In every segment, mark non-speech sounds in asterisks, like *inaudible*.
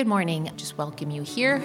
Good morning. Just welcome you here.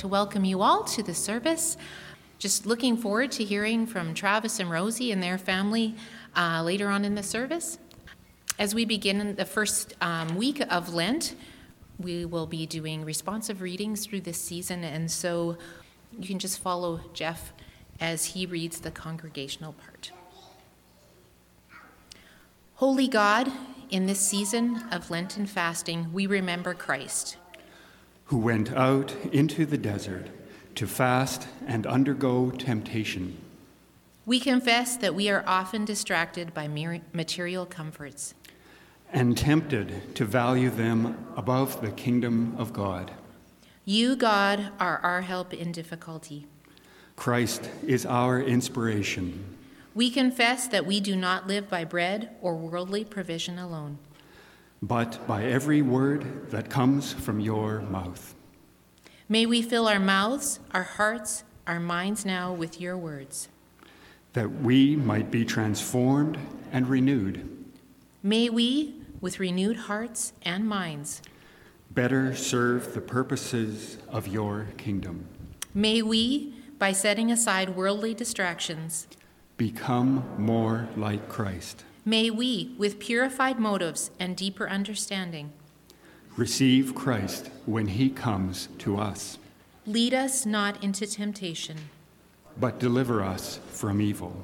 To welcome you all to the service. Just looking forward to hearing from Travis and Rosie and their family uh, later on in the service. As we begin the first um, week of Lent, we will be doing responsive readings through this season, and so you can just follow Jeff as he reads the congregational part. Holy God, in this season of Lenten fasting, we remember Christ. Who went out into the desert to fast and undergo temptation, We confess that we are often distracted by material comforts. and tempted to value them above the kingdom of God. You, God, are our help in difficulty. Christ is our inspiration, We confess that we do not live by bread or worldly provision alone. But by every word that comes from your mouth. May we fill our mouths, our hearts, our minds now with your words. That we might be transformed and renewed, May we, with renewed hearts and minds, better serve the purposes of your kingdom. may we, by setting aside worldly distractions, Become more like Christ. May we, with purified motives and deeper understanding, Receive Christ when he comes to us, lead us not into temptation. but deliver us from evil.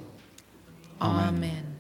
Amen. To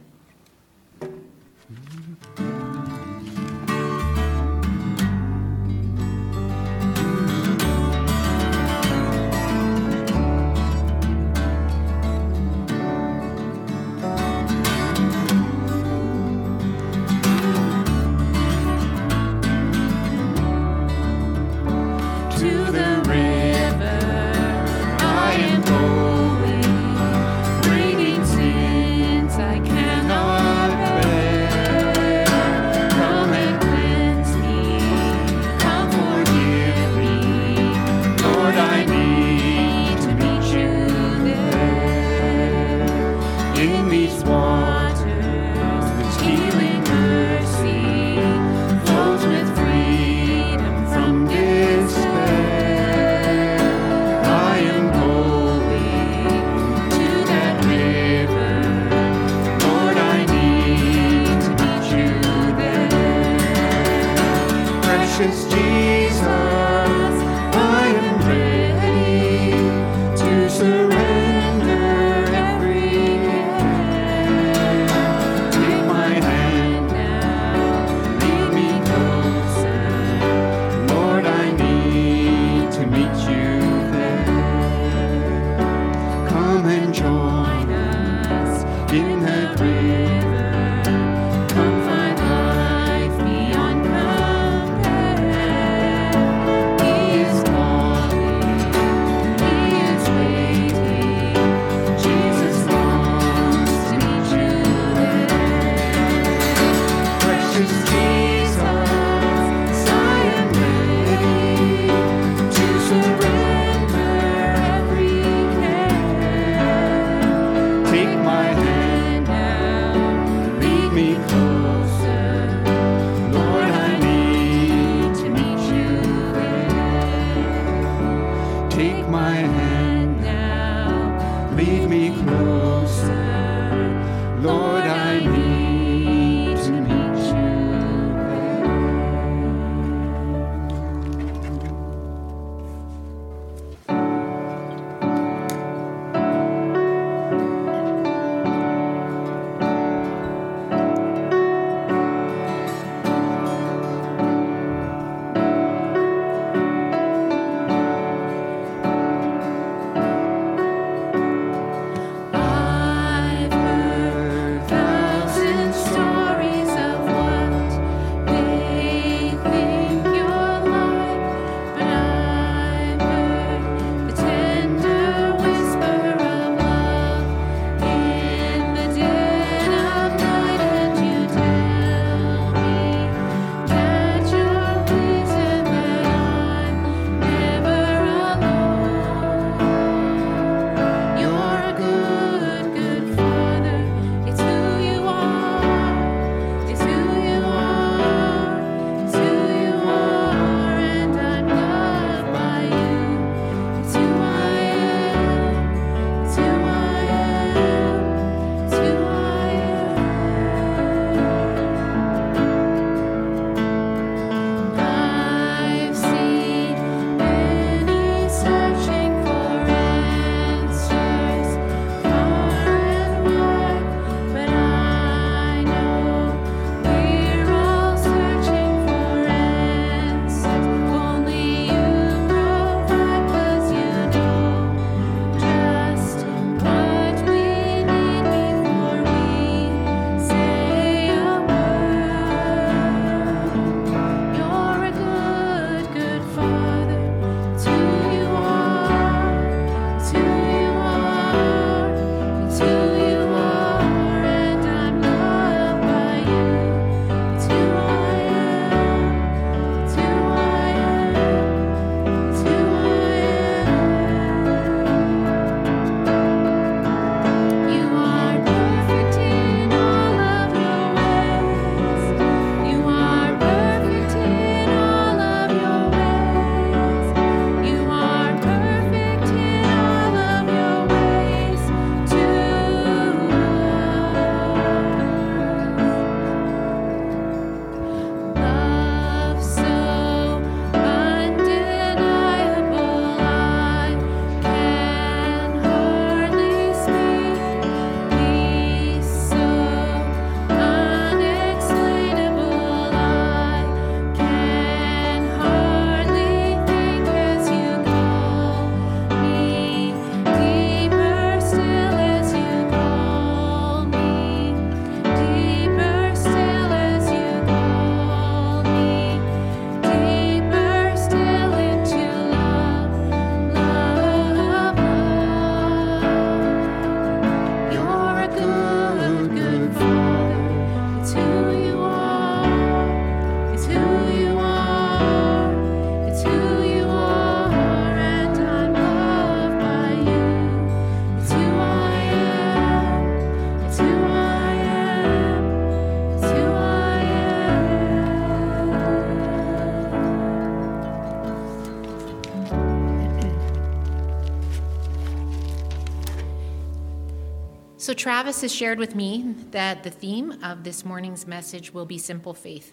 Travis has shared with me that the theme of this morning's message will be simple faith.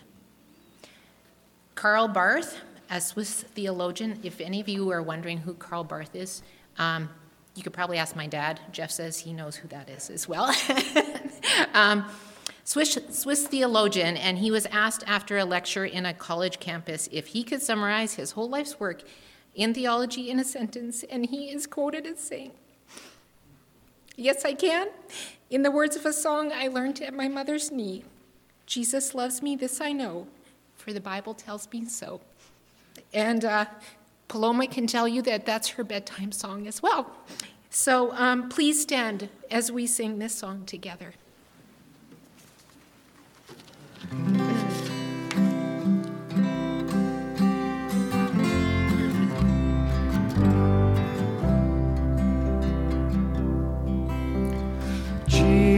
Karl Barth, a Swiss theologian, if any of you are wondering who Karl Barth is, um, you could probably ask my dad. Jeff says he knows who that is as well. *laughs* um, Swiss, Swiss theologian, and he was asked after a lecture in a college campus if he could summarize his whole life's work in theology in a sentence, and he is quoted as saying, Yes, I can. In the words of a song I learned at my mother's knee Jesus loves me, this I know, for the Bible tells me so. And uh, Paloma can tell you that that's her bedtime song as well. So um, please stand as we sing this song together.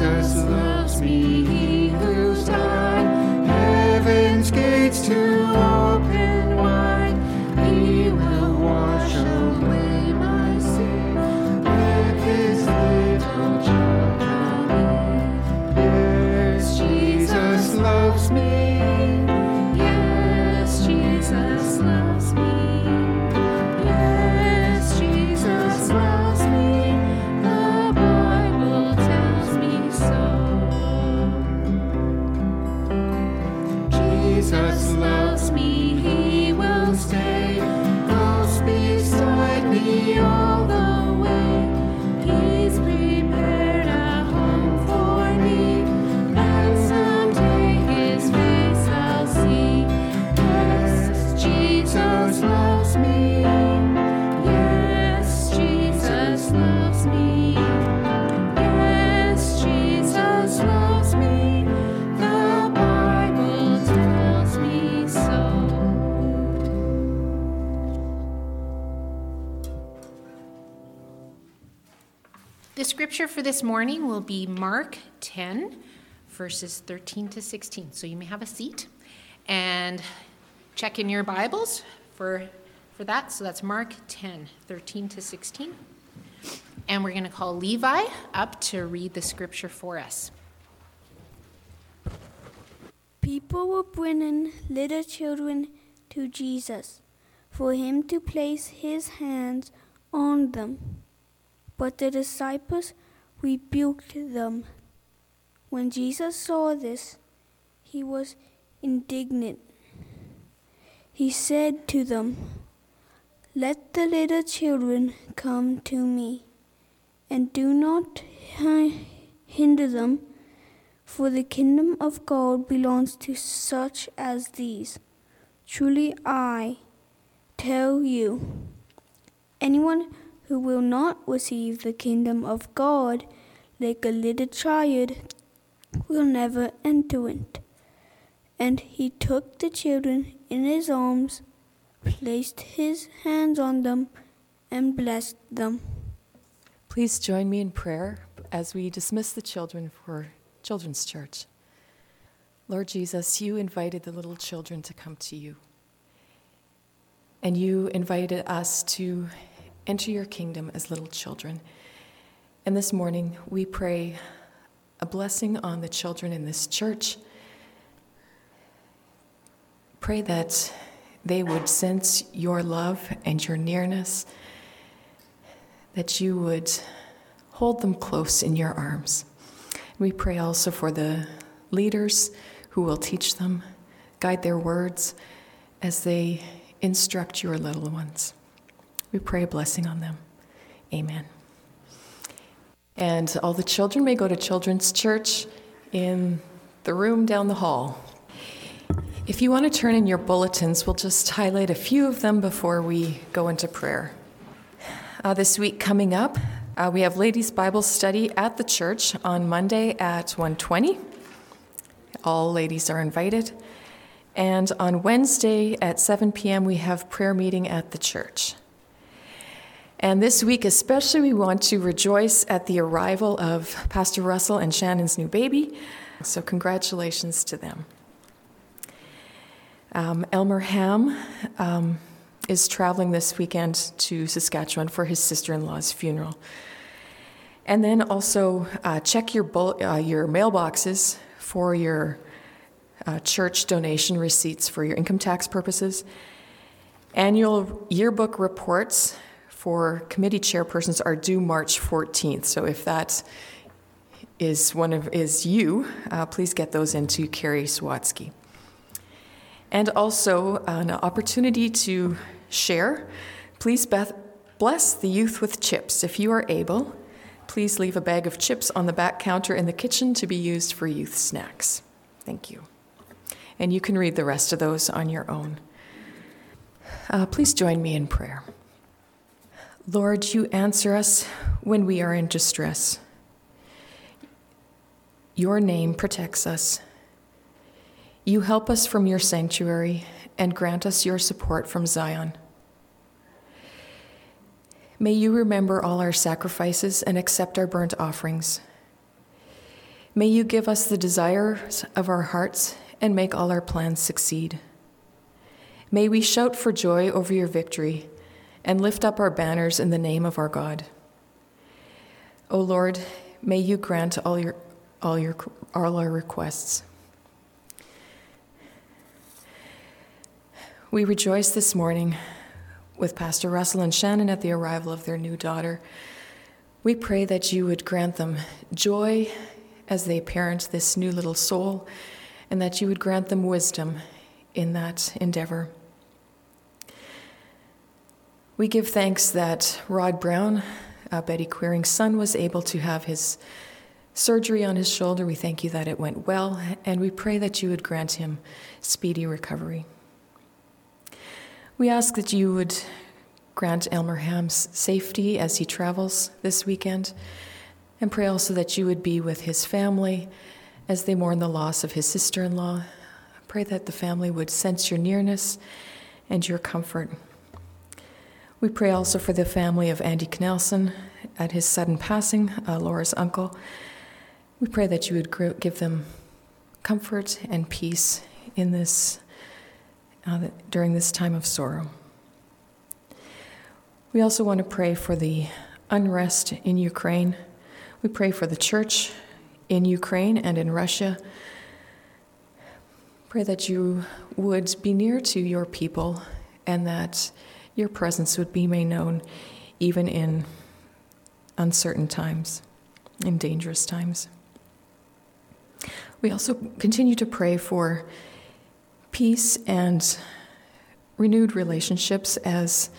Jesus loves me, this morning will be Mark 10, verses 13 to 16. So you may have a seat and check in your Bibles for, for that. So that's Mark 10, 13 to 16. And we're going to call Levi up to read the scripture for us. People were bringing little children to Jesus for him to place his hands on them. But the disciples rebuked them. When Jesus saw this, he was indignant. He said to them, Let the little children come to me, and do not hinder them, for the kingdom of God belongs to such as these. Truly I tell you, anyone who will not receive the kingdom of God like a little child will never enter it. And he took the children in his arms, placed his hands on them, and blessed them. Please join me in prayer as we dismiss the children for Children's Church. Lord Jesus, you invited the little children to come to you. And you invited us to enter your kingdom as little children. And this morning, we pray a blessing on the children in this church. Pray that they would sense your love and your nearness, that you would hold them close in your arms. We pray also for the leaders who will teach them, guide their words as they instruct your little ones. We pray a blessing on them. Amen. And all the children may go to Children's Church in the room down the hall. If you want to turn in your bulletins, we'll just highlight a few of them before we go into prayer. uh, this week coming up. Uh, we have ladies' Bible study at the church on Monday at 1:20. All ladies are invited. And on Wednesday at 7 p.m., we have prayer meeting at the church. And this week, especially, we want to rejoice at the arrival of Pastor Russell and Shannon's new baby. So, congratulations to them. Um, Elmer Ham um, is traveling this weekend to Saskatchewan for his sister in law's funeral. And then also uh, check your, uh, your mailboxes for your uh, church donation receipts for your income tax purposes. Annual yearbook reports for committee chairpersons are due March 14th. So if that is one of is you, uh, please get those into Carrie Swatsky. And also an opportunity to share. Please Beth, bless the youth with chips if you are able. Please leave a bag of chips on the back counter in the kitchen to be used for youth snacks. Thank you. And you can read the rest of those on your own. Uh, please join me in prayer. Lord, you answer us when we are in distress. Your name protects us. You help us from your sanctuary and grant us your support from Zion. May you remember all our sacrifices and accept our burnt offerings. May you give us the desires of our hearts and make all our plans succeed. May we shout for joy over your victory and lift up our banners in the name of our God. O Lord, may you grant all your all your all our requests. We rejoice this morning with Pastor Russell and Shannon at the arrival of their new daughter. We pray that you would grant them joy as they parent this new little soul, and that you would grant them wisdom in that endeavor. We give thanks that Rod Brown, uh, Betty Queering's son, was able to have his surgery on his shoulder. We thank you that it went well, and we pray that you would grant him speedy recovery. We ask that you would grant Elmer Ham's safety as he travels this weekend, and pray also that you would be with his family as they mourn the loss of his sister in law. Pray that the family would sense your nearness and your comfort. We pray also for the family of Andy Knelson at his sudden passing, uh, Laura's uncle. We pray that you would give them comfort and peace in this uh, during this time of sorrow. We also want to pray for the unrest in Ukraine. We pray for the church in Ukraine and in Russia. Pray that you would be near to your people and that your presence would be made known even in uncertain times, in dangerous times. We also continue to pray for peace and renewed relationships as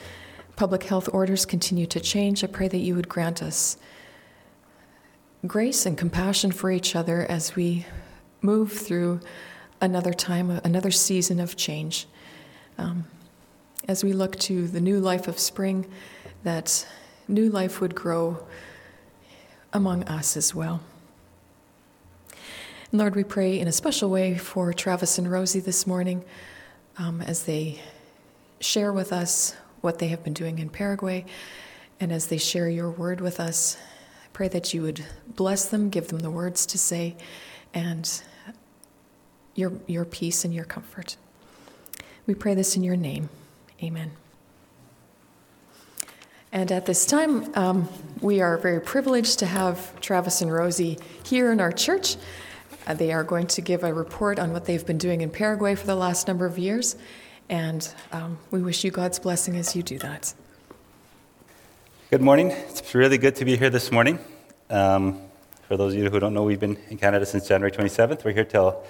public health orders continue to change. I pray that you would grant us grace and compassion for each other as we move through another time, another season of change. Um, as we look to the new life of spring, that new life would grow among us as well. And Lord, we pray in a special way for Travis and Rosie this morning um, as they share with us what they have been doing in Paraguay and as they share your word with us. I pray that you would bless them, give them the words to say, and your, your peace and your comfort. We pray this in your name. Amen. And at this time, um, we are very privileged to have Travis and Rosie here in our church. Uh, they are going to give a report on what they've been doing in Paraguay for the last number of years, and um, we wish you God's blessing as you do that. Good morning. It's really good to be here this morning. Um, for those of you who don't know, we've been in Canada since January 27th. We're here till,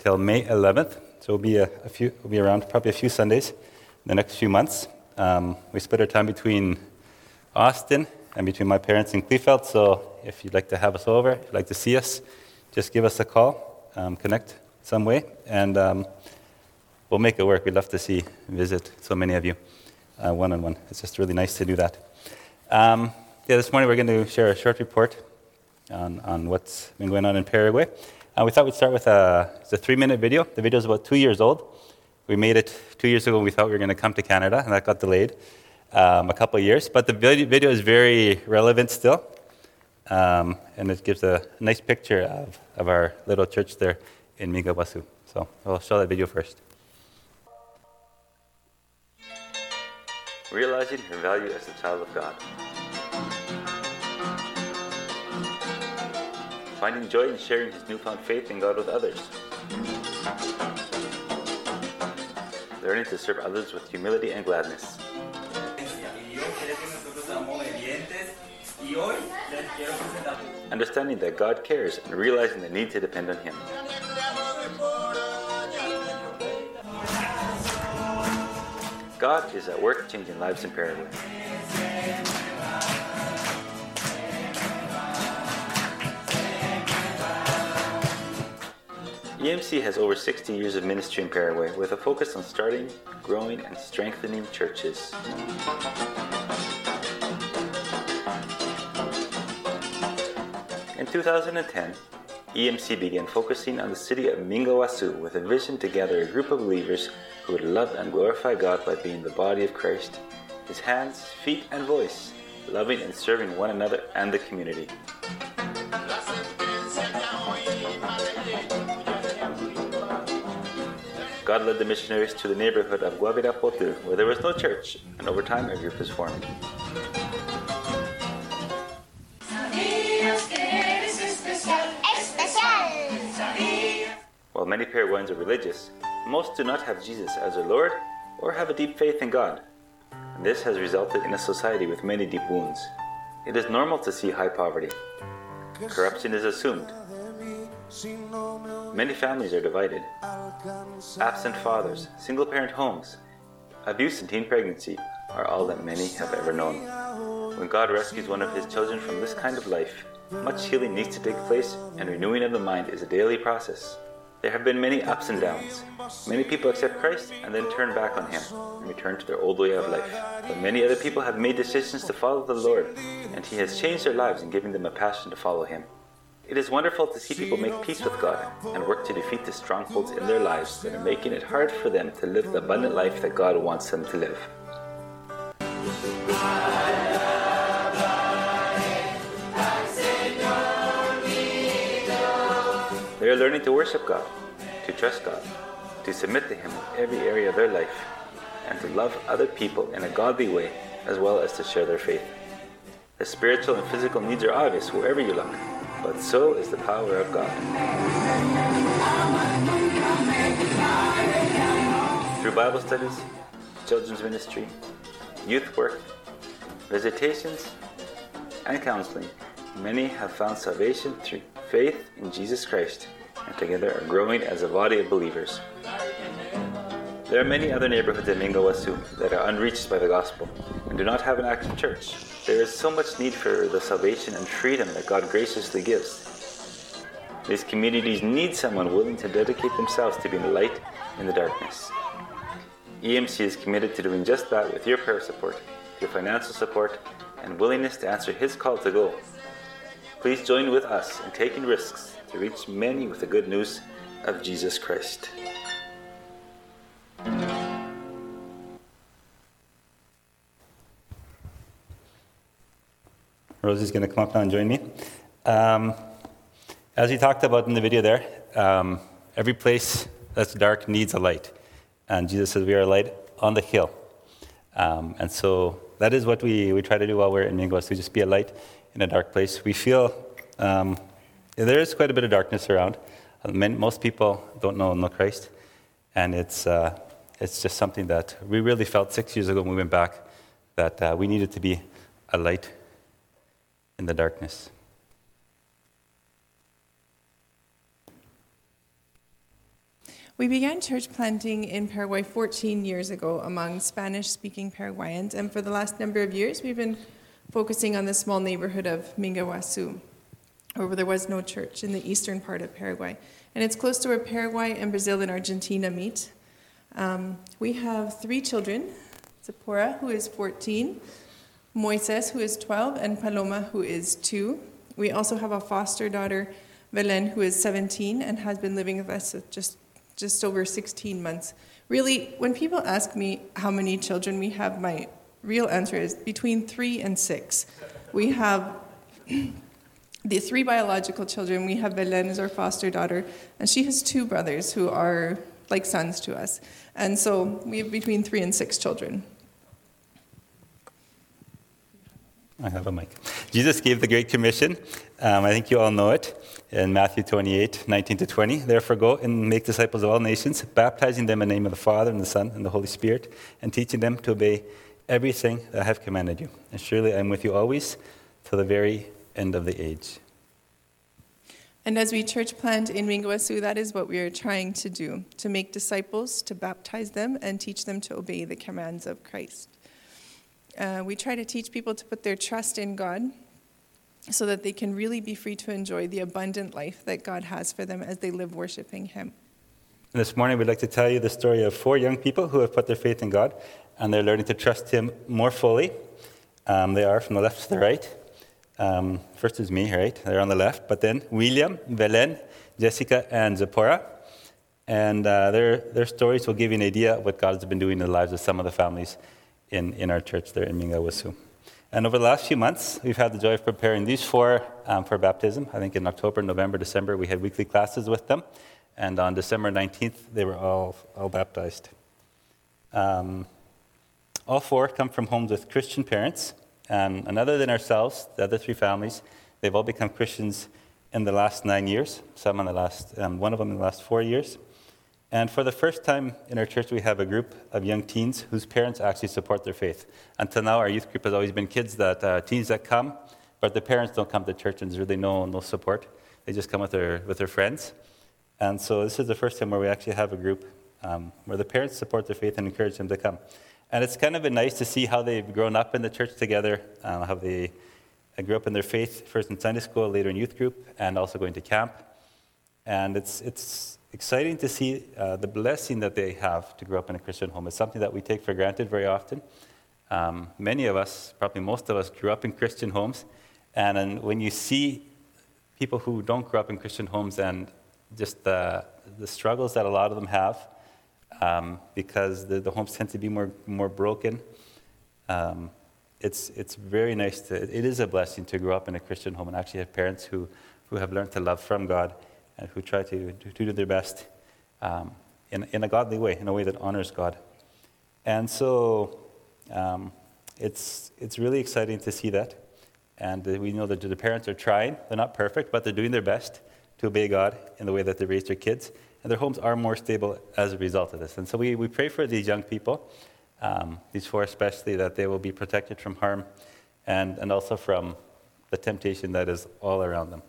till May 11th, so we'll be, a, a few, we'll be around probably a few Sundays the next few months. Um, we split our time between Austin and between my parents in Kleefeld, so if you'd like to have us over, if you'd like to see us, just give us a call, um, connect some way, and um, we'll make it work. We'd love to see, visit so many of you one on one. It's just really nice to do that. Um, yeah, this morning we're going to share a short report on, on what's been going on in Paraguay. Uh, we thought we'd start with a, a three minute video. The video is about two years old. We made it two years ago we thought we were going to come to Canada, and that got delayed um, a couple of years. But the video, is very relevant still, um, and it gives a nice picture of, of our little church there in Minga Guazú. So I'll show that video first. Realizing her value as a child of God. Finding joy in sharing his newfound faith in God with others. Learning to serve others with humility and gladness. Understanding that God cares and realizing the need to depend on Him. God is at work changing lives in Paraguay. EMC has over 60 years of ministry in Paraguay with a focus on starting, growing, and strengthening churches. In 2010, EMC began focusing on the city of Minga Guazú with a vision to gather a group of believers who would love and glorify God by being the body of Christ, his hands, feet, and voice, loving and serving one another and the community. God led the missionaries to the neighborhood of Guavirapotu, where there was no church, and over time a group was formed. While many Paraguayans are religious, most do not have Jesus as their Lord or have a deep faith in God. And this has resulted in a society with many deep wounds. It is normal to see high poverty. Corruption is assumed. Many families are divided. Absent fathers, single parent homes, abuse and teen pregnancy are all that many have ever known. When God rescues one of his children from this kind of life, much healing needs to take place, and renewing of the mind is a daily process. There have been many ups and downs. Many people accept Christ and then turn back on Him and return to their old way of life. But many other people have made decisions to follow the Lord, and He has changed their lives and given them a passion to follow Him. It is wonderful to see people make peace with God and work to defeat the strongholds in their lives that are making it hard for them to live the abundant life that God wants them to live. They are learning to worship God, to trust God, to submit to Him in every area of their life, and to love other people in a godly way, as well as to share their faith. The spiritual and physical needs are obvious wherever you look, but so is the power of God. Through Bible studies, children's ministry, youth work, visitations, and counseling, many have found salvation through faith in Jesus Christ and together are growing as a body of believers. There are many other neighborhoods in Minga Guazú that are unreached by the gospel and do not have an active church. There is so much need for the salvation and freedom that God graciously gives. These communities need someone willing to dedicate themselves to being light in the darkness. EMC is committed to doing just that with your prayer support, your financial support, and willingness to answer His call to go. Please join with us in taking risks to reach many with the good news of Jesus Christ. Rosie's going to come up now and join me. Um, as we talked about in the video there, um, every place that's dark needs a light. And Jesus says we are a light on the hill. Um, and so that is what we, we try to do while we're in Mingo, is to just be a light in a dark place. We feel um, there is quite a bit of darkness around. Uh, Most people don't know, know Christ. And it's, uh, it's just something that we really felt six years ago when we went back that uh, we needed to be a light in the darkness. We began church planting in Paraguay 14 years ago among Spanish speaking Paraguayans, and for the last number of years, we've been focusing on the small neighborhood of Minga Guazú, where there was no church in the eastern part of Paraguay. And it's close to where Paraguay and Brazil and Argentina meet. Um, we have three children Zipporah, who is 14, Moises, who is 12, and Paloma, who is 2. We also have a foster daughter, Belen, who is 17 and has been living with us just, just over 16 months. Really, when people ask me how many children we have, my real answer is between three and six. We have *clears throat* the three biological children. We have Belen as our foster daughter, and she has two brothers who are like sons to us. And so we have between three and six children. I have a mic. Jesus gave the Great Commission. Um, I think you all know it in Matthew 28 19 to 20. Therefore, go and make disciples of all nations, baptizing them in the name of the Father, and the Son, and the Holy Spirit, and teaching them to obey everything that I have commanded you. And surely I am with you always till the very end of the age. And as we church plant in Minga Guazú, that is what we are trying to do to make disciples, to baptize them, and teach them to obey the commands of Christ. Uh, we try to teach people to put their trust in God so that they can really be free to enjoy the abundant life that God has for them as they live worshiping Him. And this morning, we'd like to tell you the story of four young people who have put their faith in God and they're learning to trust Him more fully. Um, they are from the left to the right. Um, first is me, right? They're on the left. But then William, Belen, Jessica, and Zipporah. And uh, their, their stories will give you an idea of what God has been doing in the lives of some of the families in, in our church there in Minga Guazú. And over the last few months, we've had the joy of preparing these four um, for baptism. I think in October, November, December, we had weekly classes with them. And on December 19th, they were all, all baptized. Um, all four come from homes with Christian parents. And, and other than ourselves, the other three families, they've all become Christians in the last nine years, some in the last, um, one of them in the last four years. And for the first time in our church, we have a group of young teens whose parents actually support their faith. Until now, our youth group has always been kids that, uh, teens that come, but the parents don't come to church and there's really no, no support. They just come with their, with their friends. And so this is the first time where we actually have a group um, where the parents support their faith and encourage them to come. And it's kind of been nice to see how they've grown up in the church together, uh, how they uh, grew up in their faith, first in Sunday school, later in youth group, and also going to camp. And it's, it's exciting to see uh, the blessing that they have to grow up in a Christian home. It's something that we take for granted very often. Um, many of us, probably most of us, grew up in Christian homes. And, and when you see people who don't grow up in Christian homes and just the, the struggles that a lot of them have, um, because the, the homes tend to be more, more broken. Um, it's, it's very nice to, it is a blessing to grow up in a Christian home and actually have parents who, who have learned to love from God and who try to, to, do their best um, in, in a godly way, in a way that honors God. And so um, it's, it's really exciting to see that. And we know that the parents are trying. They're not perfect, but they're doing their best to obey God in the way that they raise their kids and their homes are more stable as a result of this. And so we, we pray for these young people, um, these four especially, that they will be protected from harm and, and also from the temptation that is all around them.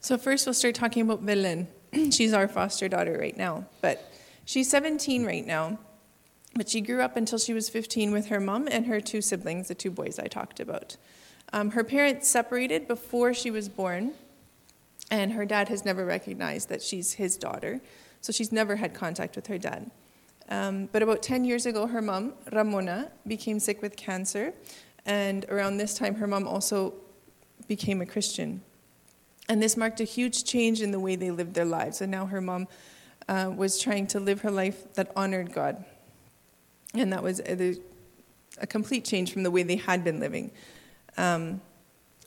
So, first, we'll start talking about Belen. *clears throat* she's our foster daughter right now, but she's 17 right now. But she grew up until she was 15 with her mom and her two siblings, the two boys I talked about. Um, her parents separated before she was born, and her dad has never recognized that she's his daughter, so she's never had contact with her dad. Um, but about 10 years ago, her mom, Ramona, became sick with cancer, and around this time, her mom also became a Christian. And this marked a huge change in the way they lived their lives. And now her mom uh, was trying to live her life that honored God. And that was a, a complete change from the way they had been living. Um,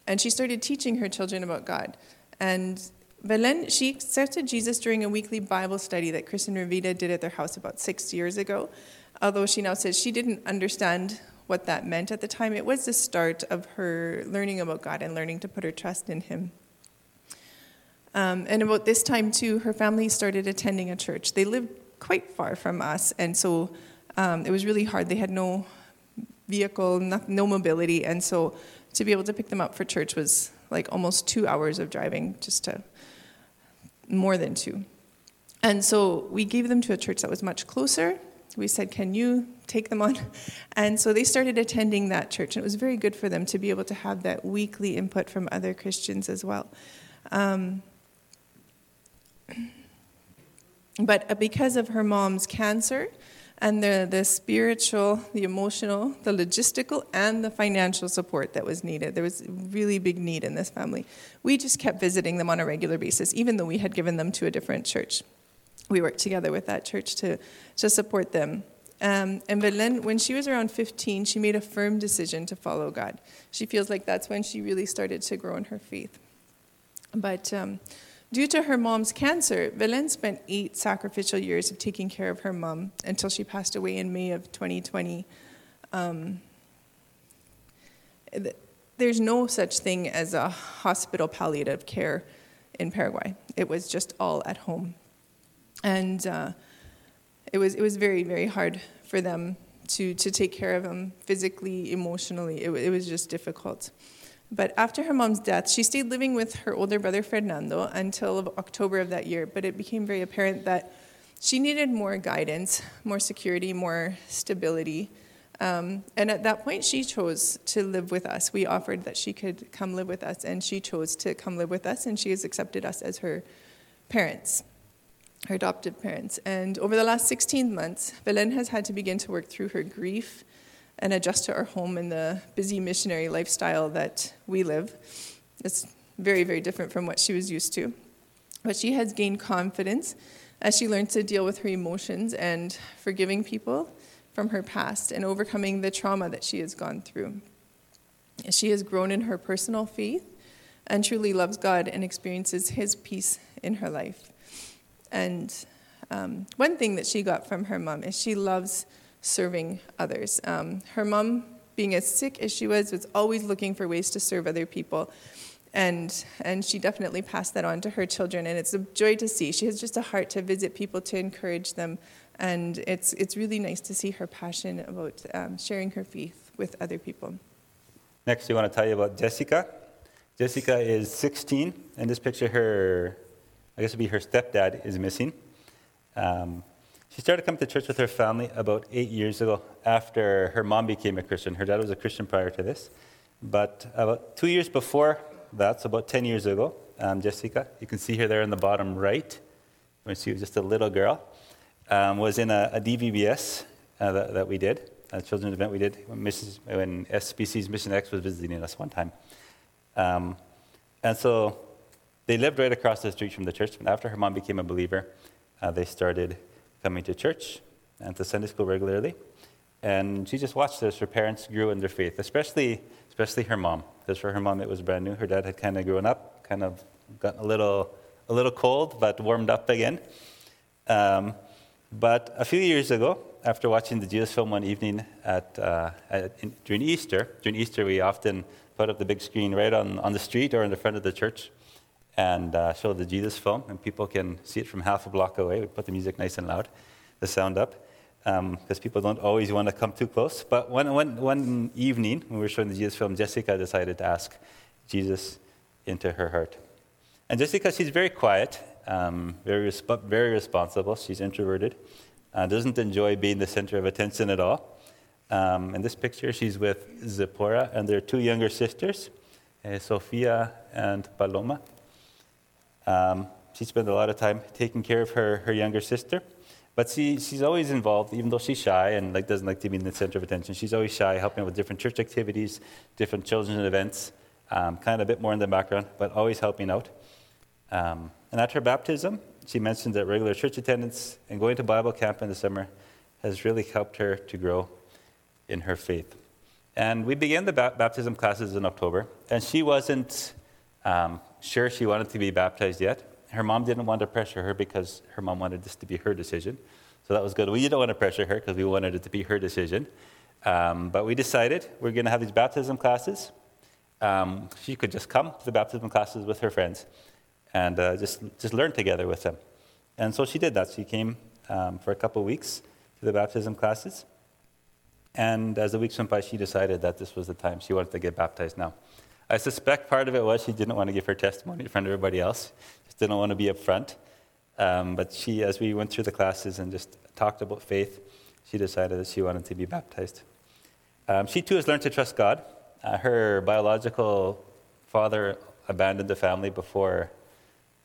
and she started teaching her children about God. And Belen, she accepted Jesus during a weekly Bible study that Chris and Ravita did at their house about six years ago. Although she now says she didn't understand what that meant at the time, it was the start of her learning about God and learning to put her trust in Him. Um, and about this time, too, her family started attending a church. They lived quite far from us, and so um, it was really hard. They had no vehicle, no mobility, and so to be able to pick them up for church was like almost two hours of driving, just to more than two. And so we gave them to a church that was much closer. We said, Can you take them on? *laughs* And so they started attending that church. And it was very good for them to be able to have that weekly input from other Christians as well. Um, *clears throat* but because of her mom's cancer, and the, the spiritual, the emotional, the logistical, and the financial support that was needed. There was really big need in this family. We just kept visiting them on a regular basis, even though we had given them to a different church. We worked together with that church to, to support them. Um, and Belen, when she was around 15, she made a firm decision to follow God. She feels like that's when she really started to grow in her faith. But um, due to her mom's cancer, Belen spent eight sacrificial years of taking care of her mom until she passed away in May of 2020. Um, th- there's no such thing as a hospital palliative care in Paraguay. It was just all at home. And uh, it was it was very very hard for them to to take care of him physically, emotionally. It, it was just difficult. But after her mom's death, she stayed living with her older brother Fernando until October of that year. But it became very apparent that she needed more guidance, more security, more stability. Um, and at that point, she chose to live with us. We offered that she could come live with us, and she chose to come live with us, and she has accepted us as her parents her adoptive parents. And over the last 16 months, Belen has had to begin to work through her grief and adjust to our home in the busy missionary lifestyle that we live. It's very, very different from what she was used to. But she has gained confidence as she learns to deal with her emotions and forgiving people from her past and overcoming the trauma that she has gone through. She has grown in her personal faith and truly loves God and experiences His peace in her life. And um, one thing that she got from her mom is she loves serving others. Um, her mom, being as sick as she was, was always looking for ways to serve other people. And, and she definitely passed that on to her children. And it's a joy to see. She has just a heart to visit people, to encourage them. And it's, it's really nice to see her passion about um, sharing her faith with other people. Next, we want to tell you about Jessica. Jessica is 16. and this picture, her, I guess it would be her stepdad is missing. Um, she started coming to church with her family about eight years ago after her mom became a Christian. Her dad was a Christian prior to this. But about two years before that, so about 10 years ago, um, Jessica, you can see her there in the bottom right, when she was just a little girl, um, was in a, a DVBS uh, that, that we did, a children's event we did when, Mrs., when SBC's Mission X was visiting us one time. Um, and so they lived right across the street from the church. And after her mom became a believer, uh, they started coming to church and to Sunday school regularly. And she just watched as her parents grew in their faith, especially, especially her mom. Because for her mom, it was brand new. Her dad had kind of grown up, kind of gotten a little, a little cold, but warmed up again. Um, but a few years ago, after watching the Jesus film one evening at, uh, at, in, during Easter, during Easter we often put up the big screen right on, on the street or in the front of the church and uh, show the Jesus film, and people can see it from half a block away. We put the music nice and loud, the sound up, because um, people don't always want to come too close. But one, one, one evening, when we were showing the Jesus film, Jessica decided to ask Jesus into her heart. And Jessica, she's very quiet, um, very, resp- very responsible. She's introverted, uh, doesn't enjoy being the center of attention at all. Um, in this picture, she's with Zipporah and their two younger sisters, uh, Sophia and Paloma. Um, she spent a lot of time taking care of her, her younger sister. But she, she's always involved, even though she's shy and like, doesn't like to be in the center of attention. She's always shy, helping out with different church activities, different children's events, um, kind of a bit more in the background, but always helping out. Um, and at her baptism, she mentioned that regular church attendance and going to Bible camp in the summer has really helped her to grow in her faith. And we began the ba- baptism classes in October, and she wasn't um, sure she wanted to be baptized yet. Her mom didn't want to pressure her because her mom wanted this to be her decision. So that was good. We didn't want to pressure her because we wanted it to be her decision. Um, but we decided we're going to have these baptism classes. Um, she could just come to the baptism classes with her friends and uh, just, just learn together with them. And so she did that. She came um, for a couple weeks to the baptism classes. And as the weeks went by, she decided that this was the time she wanted to get baptized now. I suspect part of it was she didn't want to give her testimony in front of everybody else, just didn't want to be up front. Um, but she, as we went through the classes and just talked about faith, she decided that she wanted to be baptized. Um, she too has learned to trust God. Uh, her biological father abandoned the family before,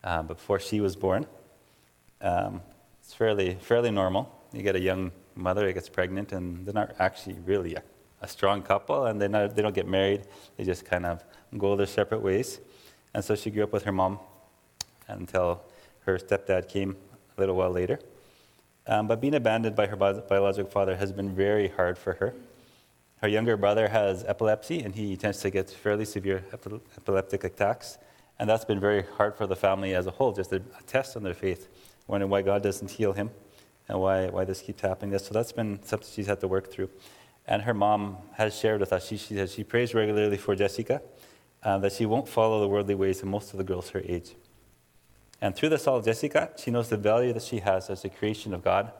uh, before she was born. Um, it's fairly, fairly normal. You get a young mother that gets pregnant, and they're not actually really a, strong couple, and they they don't get married. They just kind of go their separate ways. And so she grew up with her mom until her stepdad came a little while later. Um, but being abandoned by her bi- biological father has been very hard for her. Her younger brother has epilepsy, and he tends to get fairly severe epi- epileptic attacks. And that's been very hard for the family as a whole, just a, a test on their faith, wondering why God doesn't heal him and why, why this keeps happening. So that's been something she's had to work through. And her mom has shared with us, she, she, says she prays regularly for Jessica, uh, that she won't follow the worldly ways of most of the girls her age. And through this all, Jessica, she knows the value that she has as a creation of God.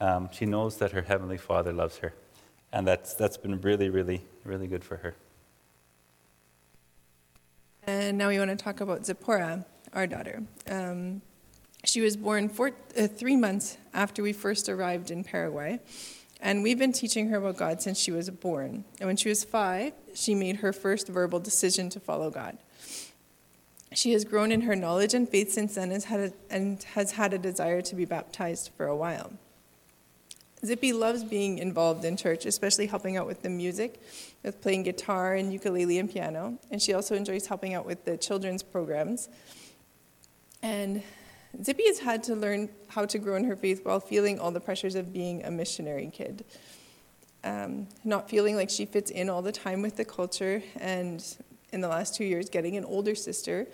Um, she knows that her Heavenly Father loves her. And that's, that's been really, really, really good for her. And now we want to talk about Zipporah, our daughter. Um, she was born four, uh, three months after we first arrived in Paraguay. And we've been teaching her about God since she was born. And when she was five, she made her first verbal decision to follow God. She has grown in her knowledge and faith since then has had a, and has had a desire to be baptized for a while. Zippy loves being involved in church, especially helping out with the music, with playing guitar and ukulele and piano. And she also enjoys helping out with the children's programs. And Zippy has had to learn how to grow in her faith while feeling all the pressures of being a missionary kid. Um, not feeling like she fits in all the time with the culture, and in the last two years, getting an older sister.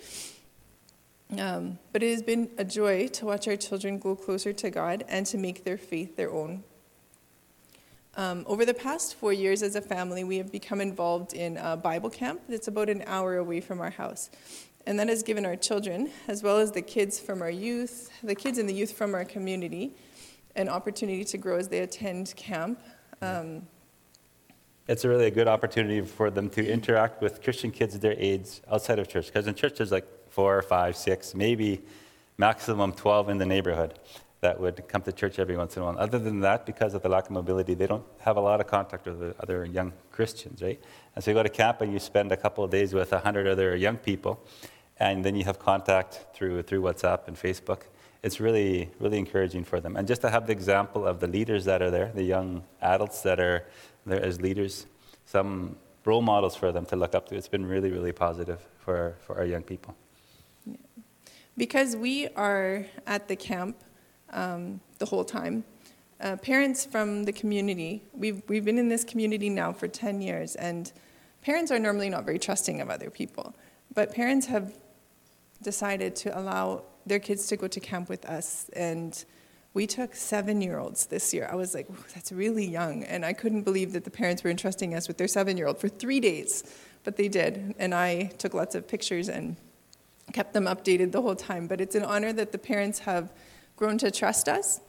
Um, but it has been a joy to watch our children grow closer to God and to make their faith their own. Um, over the past four years as a family, we have become involved in a Bible camp that's about an hour away from our house. And that has given our children, as well as the kids from our youth, the kids and the youth from our community, an opportunity to grow as they attend camp. Um, It's a really a good opportunity for them to interact with Christian kids their age outside of church. Because in church, there's like four, five, six, maybe maximum 12 in the neighborhood that would come to church every once in a while. Other than that, because of the lack of mobility, they don't have a lot of contact with the other young Christians, right? And so you go to camp and you spend a couple of days with 100 other young people, and then you have contact through, through WhatsApp and Facebook. It's really, really encouraging for them. And just to have the example of the leaders that are there, the young adults that are there as leaders, some role models for them to look up to, it's been really, really positive for, for our young people. Because we are at the camp um, the whole time, uh, parents from the community, we've, we've been in this community now for 10 years, and parents are normally not very trusting of other people. But parents have decided to allow their kids to go to camp with us, and we took seven year olds this year. I was like, that's really young. And I couldn't believe that the parents were entrusting us with their seven year old for three days. But they did. And I took lots of pictures and kept them updated the whole time. But it's an honor that the parents have grown to trust us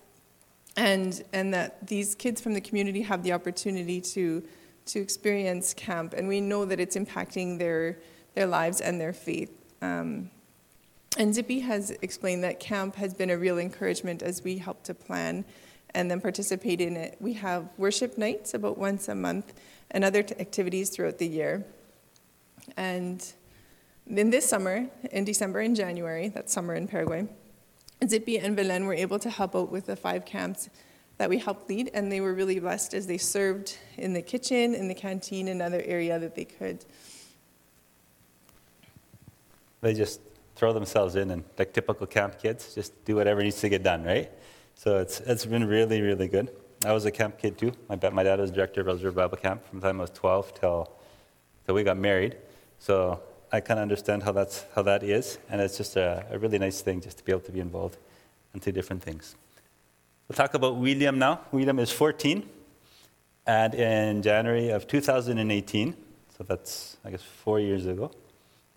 and, and that these kids from the community have the opportunity to, to experience camp. And we know that it's impacting their, their lives and their faith. Um, and Zippy has explained that camp has been a real encouragement as we help to plan and then participate in it. We have worship nights about once a month and other t- activities throughout the year. And then this summer, in December and January, that's summer in Paraguay, Zippy and Belen were able to help out with the five camps that we helped lead, and they were really blessed as they served in the kitchen, in the canteen, and other area that they could. They just throw themselves in and, like typical camp kids, just do whatever needs to get done, right? So it's, it's been really, really good. I was a camp kid too. My, my dad was director of Reserve Bible Camp from the time I was 12 till, till we got married. So I kind of understand how, that's, how that is, and it's just a, a really nice thing just to be able to be involved in two different things. We'll talk about William now. William is 14, and in January of 2018, so that's, I guess, four years ago,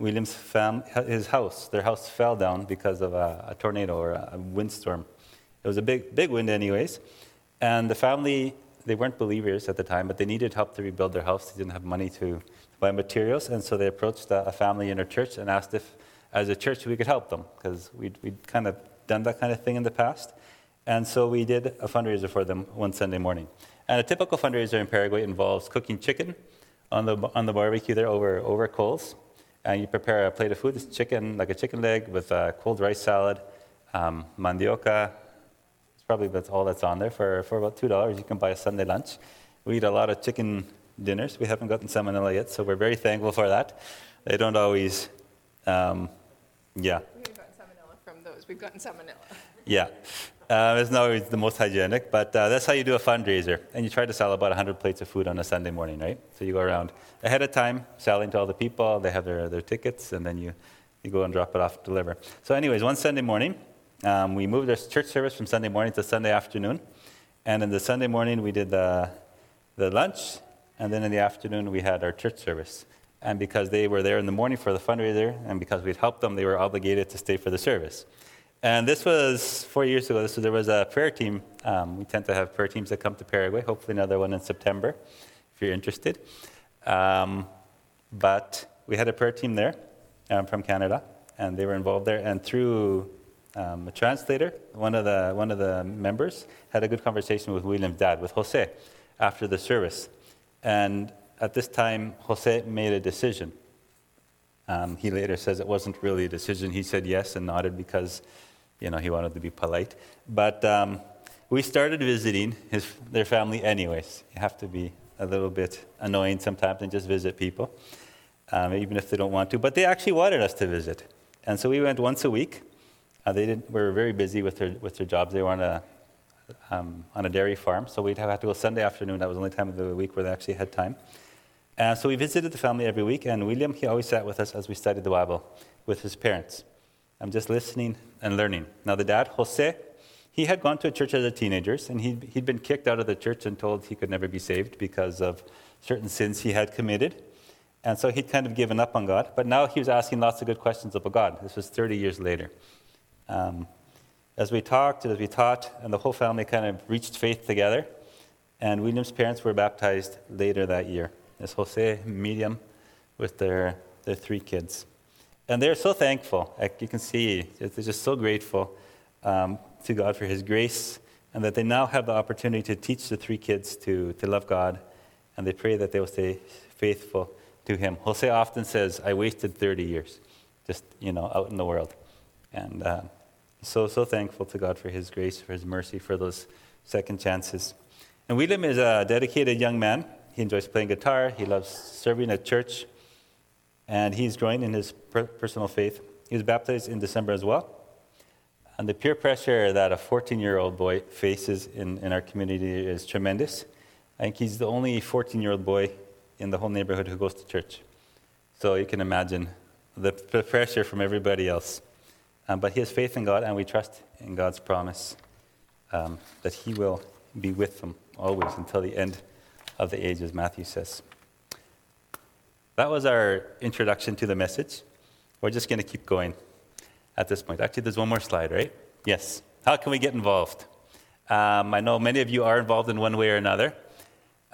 William's fam, his house, their house fell down because of a, a tornado or a windstorm. It was a big, big wind, anyways. And the family, they weren't believers at the time, but they needed help to rebuild their house. They didn't have money to buy materials, and so they approached a, a family in our church and asked if, as a church, we could help them because we'd, we'd kind of done that kind of thing in the past. And so we did a fundraiser for them one Sunday morning. And a typical fundraiser in Paraguay involves cooking chicken on the, on the barbecue there over, over coals. And you prepare a plate of food, it's chicken, like a chicken leg with a cold rice salad, um, mandioca, It's probably that's all that's on there. For, for about $2, you can buy a Sunday lunch. We eat a lot of chicken dinners. We haven't gotten salmonella yet, so we're very thankful for that. They don't always, um, yeah, We've gotten salmonella from those. We've gotten salmonella. yeah. Uh, it's not always the most hygienic, but uh, that's how you do a fundraiser. And you try to sell about 100 plates of food on a Sunday morning, right? So you go around ahead of time, selling to all the people. They have their, their tickets, and then you, you go and drop it off, to deliver. So, anyways, one Sunday morning, um, we moved our church service from Sunday morning to Sunday afternoon. And in the Sunday morning, we did the, the lunch, and then in the afternoon, we had our church service. And because they were there in the morning for the fundraiser, and because we'd helped them, they were obligated to stay for the service. And this was four years ago. So there was a prayer team. Um, we tend to have prayer teams that come to Paraguay. Hopefully, another one in September, if you're interested. Um, but we had a prayer team there um, from Canada, and they were involved there. And through um, a translator, one of the one of the members had a good conversation with William's dad, with Jose, after the service. And at this time, Jose made a decision. Um, he later says it wasn't really a decision. He said yes and nodded because, you know, he wanted to be polite. But um, we started visiting his, their family anyways. You have to be a little bit annoying sometimes and just visit people, um, even if they don't want to. But they actually wanted us to visit. And so we went once a week. Uh, they didn't, we were very busy with their, with their jobs. They were on a, um, on a dairy farm, so we'd have to go Sunday afternoon. That was the only time of the week where they actually had time. And so we visited the family every week, and William, he always sat with us as we studied the Bible with his parents. I'm just listening and learning. Now, the dad, Jose, he had gone to a church as a teenager, and he'd, he'd been kicked out of the church and told he could never be saved because of certain sins he had committed. And so he'd kind of given up on God. But now he was asking lots of good questions about God. This was 30 years later. Um, as we talked, and as we taught, and the whole family kind of reached faith together, and William's parents were baptized later that year. It's Jose, Miriam, with their, their three kids. And they're so thankful. Like you can see, they're just so grateful um, to God for His grace, and that they now have the opportunity to teach the three kids to, to love God, and they pray that they will stay faithful to Him. Jose often says, I wasted 30 years just, you know, out in the world. And uh, so, so thankful to God for His grace, for His mercy, for those second chances. And William is a dedicated young man. He enjoys playing guitar. He loves serving at church. And he's growing in his per- personal faith. He was baptized in December as well. And the peer pressure that a 14 year old boy faces in, in our community is tremendous. I think he's the only 14 year old boy in the whole neighborhood who goes to church. So you can imagine the, the pressure from everybody else. Um, but he has faith in God, and we trust in God's promise um, that he will be with them always until the end of the ages, Matthew says. That was our introduction to the message. We're just going to keep going at this point. Actually, there's one more slide, right? Yes. How can we get involved? Um, I know many of you are involved in one way or another.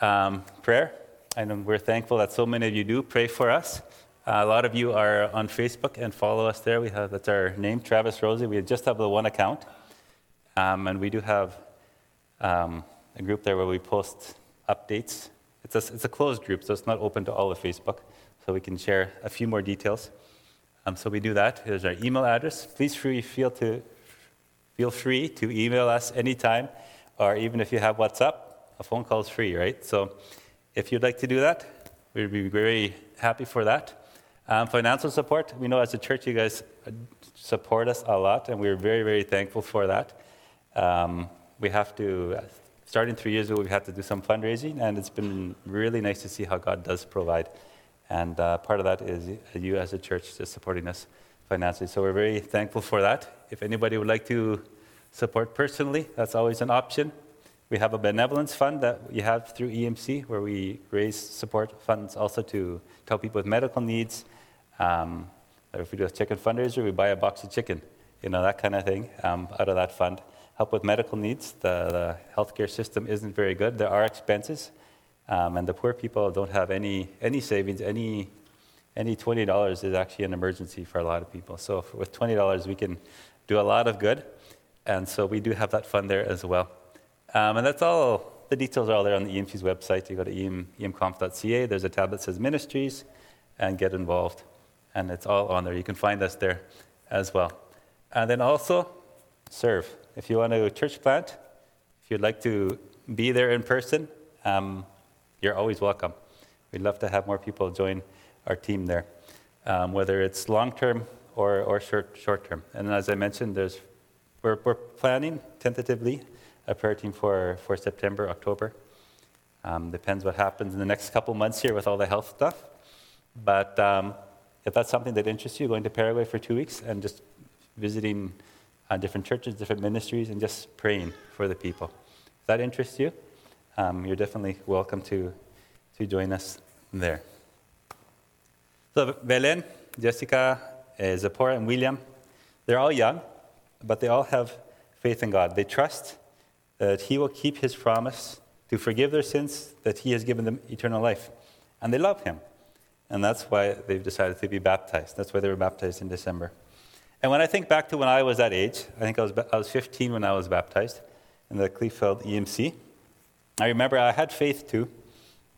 Um, prayer. Know we're thankful that so many of you do pray for us. Uh, a lot of you are on Facebook and follow us there. We have that's our name, Travis Rosie. We just have the one account, um, and we do have um, a group there where we post updates. It's a, it's a closed group, so it's not open to all of Facebook. So we can share a few more details. Um, so we do that. Here's our email address. Please free feel to feel free to email us anytime, or even if you have WhatsApp, a phone call is free, right? So if you'd like to do that, we'd be very happy for that. Um, financial support, we know as a church you guys support us a lot, and we're very, very thankful for that. Um, we have to, starting three years ago, we had to do some fundraising, and it's been really nice to see how God does provide. And uh, part of that is you as a church just supporting us financially. So we're very thankful for that. If anybody would like to support personally, that's always an option. We have a benevolence fund that we have through EMC where we raise support funds also to help people with medical needs. Um, if we do a chicken fundraiser, we buy a box of chicken, you know, that kind of thing um, out of that fund. Help with medical needs. The, the healthcare system isn't very good. There are expenses, um, and the poor people don't have any, any savings. Any, any $20 is actually an emergency for a lot of people. So with $20, we can do a lot of good. And so we do have that fund there as well. Um, and that's all, the details are all there on the EMC's website. You go to EM, emconf.ca, there's a tab that says ministries and get involved. And it's all on there. You can find us there as well. And then also, serve. If you want to church plant, If you'd like to be there in person, um, you're always welcome. We'd love to have more people join our team there, um, whether it's long term or, or short, short term. And as I mentioned, there's, we're, we're planning tentatively a prayer team for, for September, October. Um, depends what happens in the next couple months here with all the health stuff. But um, if that's something that interests you, going to Paraguay for two weeks and just visiting uh, different churches, different ministries, and just praying for the people. If that interests you, um, you're definitely welcome to, to join us there. So, Belen, Jessica, uh, Zipporah, and William, they're all young, but they all have faith in God. They trust that He will keep His promise to forgive their sins, that He has given them eternal life. And they love Him. And that's why they've decided to be baptized. That's why they were baptized in December. And when I think back to when I was that age, I think I was, I was 15 when I was baptized in the Kleefeld EMC. I remember I had faith too.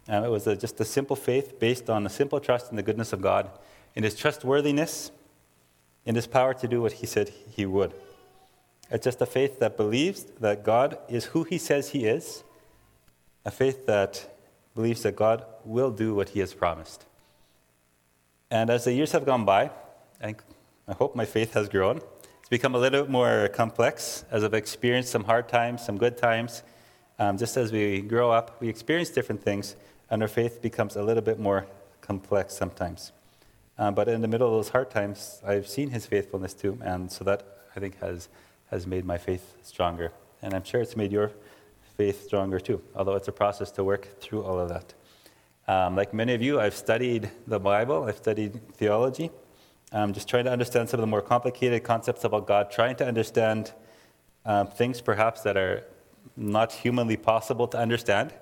Um, it was a, just a simple faith based on a simple trust in the goodness of God, in His trustworthiness, in His power to do what He said He would. It's just a faith that believes that God is who He says He is, a faith that believes that God will do what He has promised. And as the years have gone by, I, I hope my faith has grown. It's become a little more complex as I've experienced some hard times, some good times. Um, just as we grow up, we experience different things, and our faith becomes a little bit more complex sometimes. Um, but in the middle of those hard times, I've seen his faithfulness too, and so that I think has, has made my faith stronger. And I'm sure it's made your faith stronger too, although it's a process to work through all of that. Um, like many of you, I've studied the Bible, I've studied theology, I'm just trying to understand some of the more complicated concepts about God, trying to understand um, things perhaps that are not humanly possible to understand,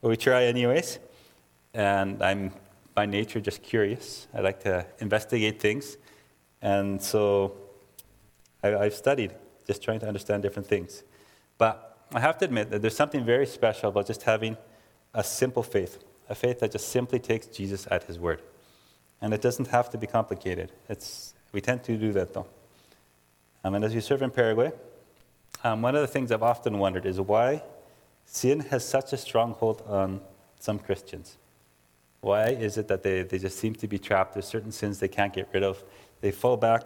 but we try anyways. And I'm by nature just curious. I like to investigate things. And so I, I've studied, just trying to understand different things. But I have to admit that there's something very special about just having a simple faith, a faith that just simply takes Jesus at his word. And it doesn't have to be complicated. It's, we tend to do that though. Um, and as you serve in Paraguay, um, one of the things I've often wondered is why sin has such a stronghold on some Christians. Why is it that they, they just seem to be trapped? There's certain sins they can't get rid of. They fall back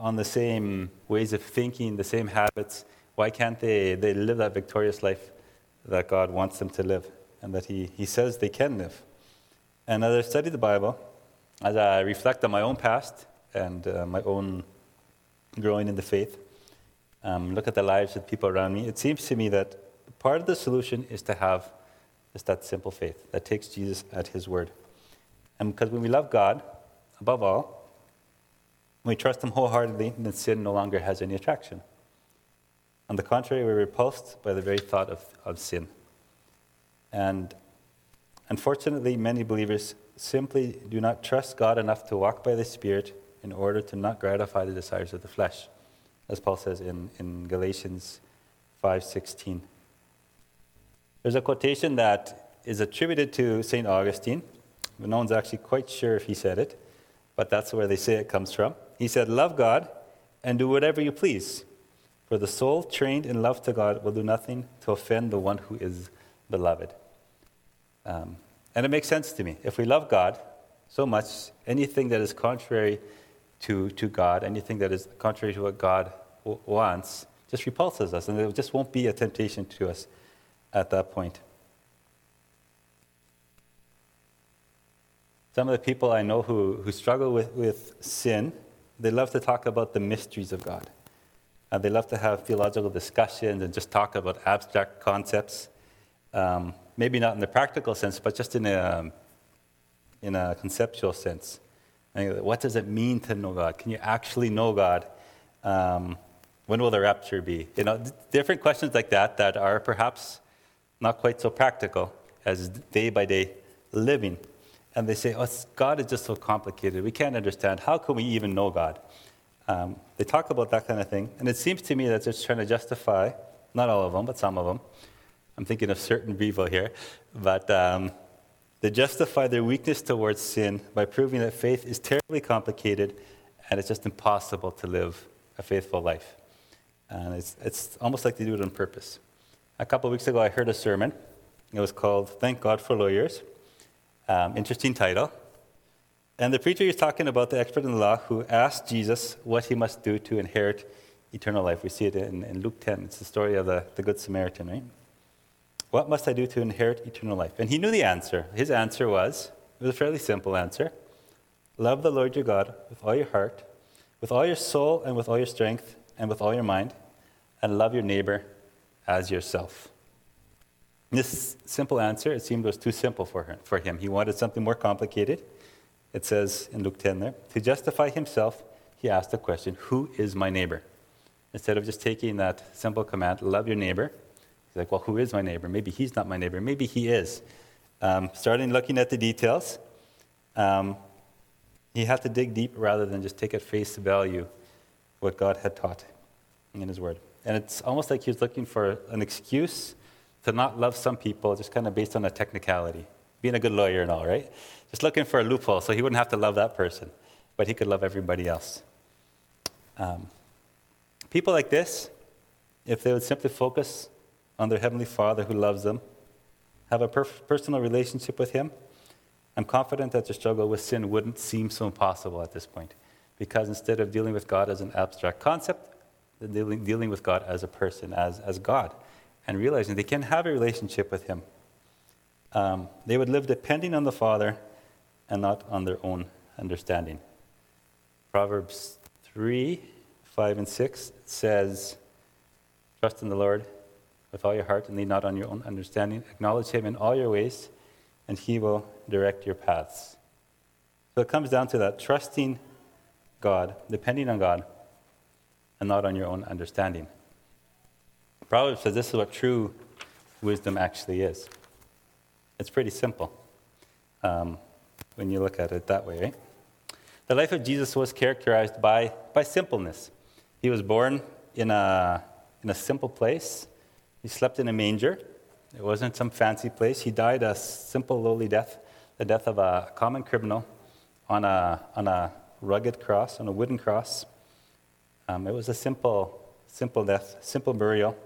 on the same ways of thinking, the same habits. Why can't they, they live that victorious life that God wants them to live and that He, he says they can live? And as I study the Bible, as I reflect on my own past and uh, my own growing in the faith, um, look at the lives of people around me, it seems to me that part of the solution is to have just that simple faith that takes Jesus at his word. And because when we love God, above all, when we trust him wholeheartedly, then sin no longer has any attraction. On the contrary, we're repulsed by the very thought of, of sin. And unfortunately, many believers simply do not trust God enough to walk by the Spirit in order to not gratify the desires of the flesh, as Paul says in, in Galatians 5:16. There's a quotation that is attributed to St. Augustine, but no one's actually quite sure if he said it, but that's where they say it comes from. He said, Love God and do whatever you please, for the soul trained in love to God will do nothing to offend the one who is beloved. Um, and it makes sense to me. If we love God so much, anything that is contrary to, to God, anything that is contrary to what God w- wants, just repulses us, and it just won't be a temptation to us at that point. Some of the people I know who, who struggle with, with sin, they love to talk about the mysteries of God. Uh, they love to have theological discussions and just talk about abstract concepts. Um, maybe not in the practical sense, but just in a, in a conceptual sense. And what does it mean to know God? Can you actually know God? Um, when will the rapture be? You know, different questions like that that are perhaps not quite so practical as day by day living. And they say, oh, God is just so complicated. We can't understand. How can we even know God? Um, they talk about that kind of thing. And it seems to me that they're trying to justify, not all of them, but some of them. I'm thinking of certain people here. But um, they justify their weakness towards sin by proving that faith is terribly complicated and it's just impossible to live a faithful life. And it's, it's almost like they do it on purpose. A couple of weeks ago, I heard a sermon. It was called Thank God for Lawyers. Um, interesting title. And the preacher is talking about the expert in the law who asked Jesus what he must do to inherit eternal life. We see it in, in Luke 10. It's the story of the, the Good Samaritan, right? What must I do to inherit eternal life? And he knew the answer. His answer was it was a fairly simple answer love the Lord your God with all your heart, with all your soul, and with all your strength, and with all your mind, and love your neighbor as yourself. This simple answer, it seemed, was too simple for, her, for him. He wanted something more complicated. It says in Luke 10 there, to justify himself, he asked the question, Who is my neighbor? Instead of just taking that simple command, love your neighbor, he's like, Well, who is my neighbor? Maybe he's not my neighbor. Maybe he is. Um, starting looking at the details, um, he had to dig deep rather than just take at face value what God had taught in his word. And it's almost like he was looking for an excuse to not love some people just kind of based on a technicality. Being a good lawyer and all, right? Just looking for a loophole so he wouldn't have to love that person, but he could love everybody else. Um, people like this, if they would simply focus on their Heavenly Father who loves them, have a personal relationship with Him, I'm confident that the struggle with sin wouldn't seem so impossible at this point. Because instead of dealing with God as an abstract concept, they're dealing, dealing with God as a person, as, as God, and realizing they can have a relationship with Him. Um, they would live depending on the Father and not on their own understanding. Proverbs 3 5 and 6 says, Trust in the Lord with all your heart and lean not on your own understanding. Acknowledge Him in all your ways, and He will direct your paths. So it comes down to that trusting God, depending on God, and not on your own understanding. Proverbs says this is what true wisdom actually is. It's pretty simple um, when you look at it that way, right? The life of Jesus was characterized by, by simpleness. He was born in a, in a simple place. He slept in a manger. It wasn't some fancy place. He died a simple, lowly death, the death of a common criminal on a, on a rugged cross, on a wooden cross. Um, it was a simple, simple death, simple burial.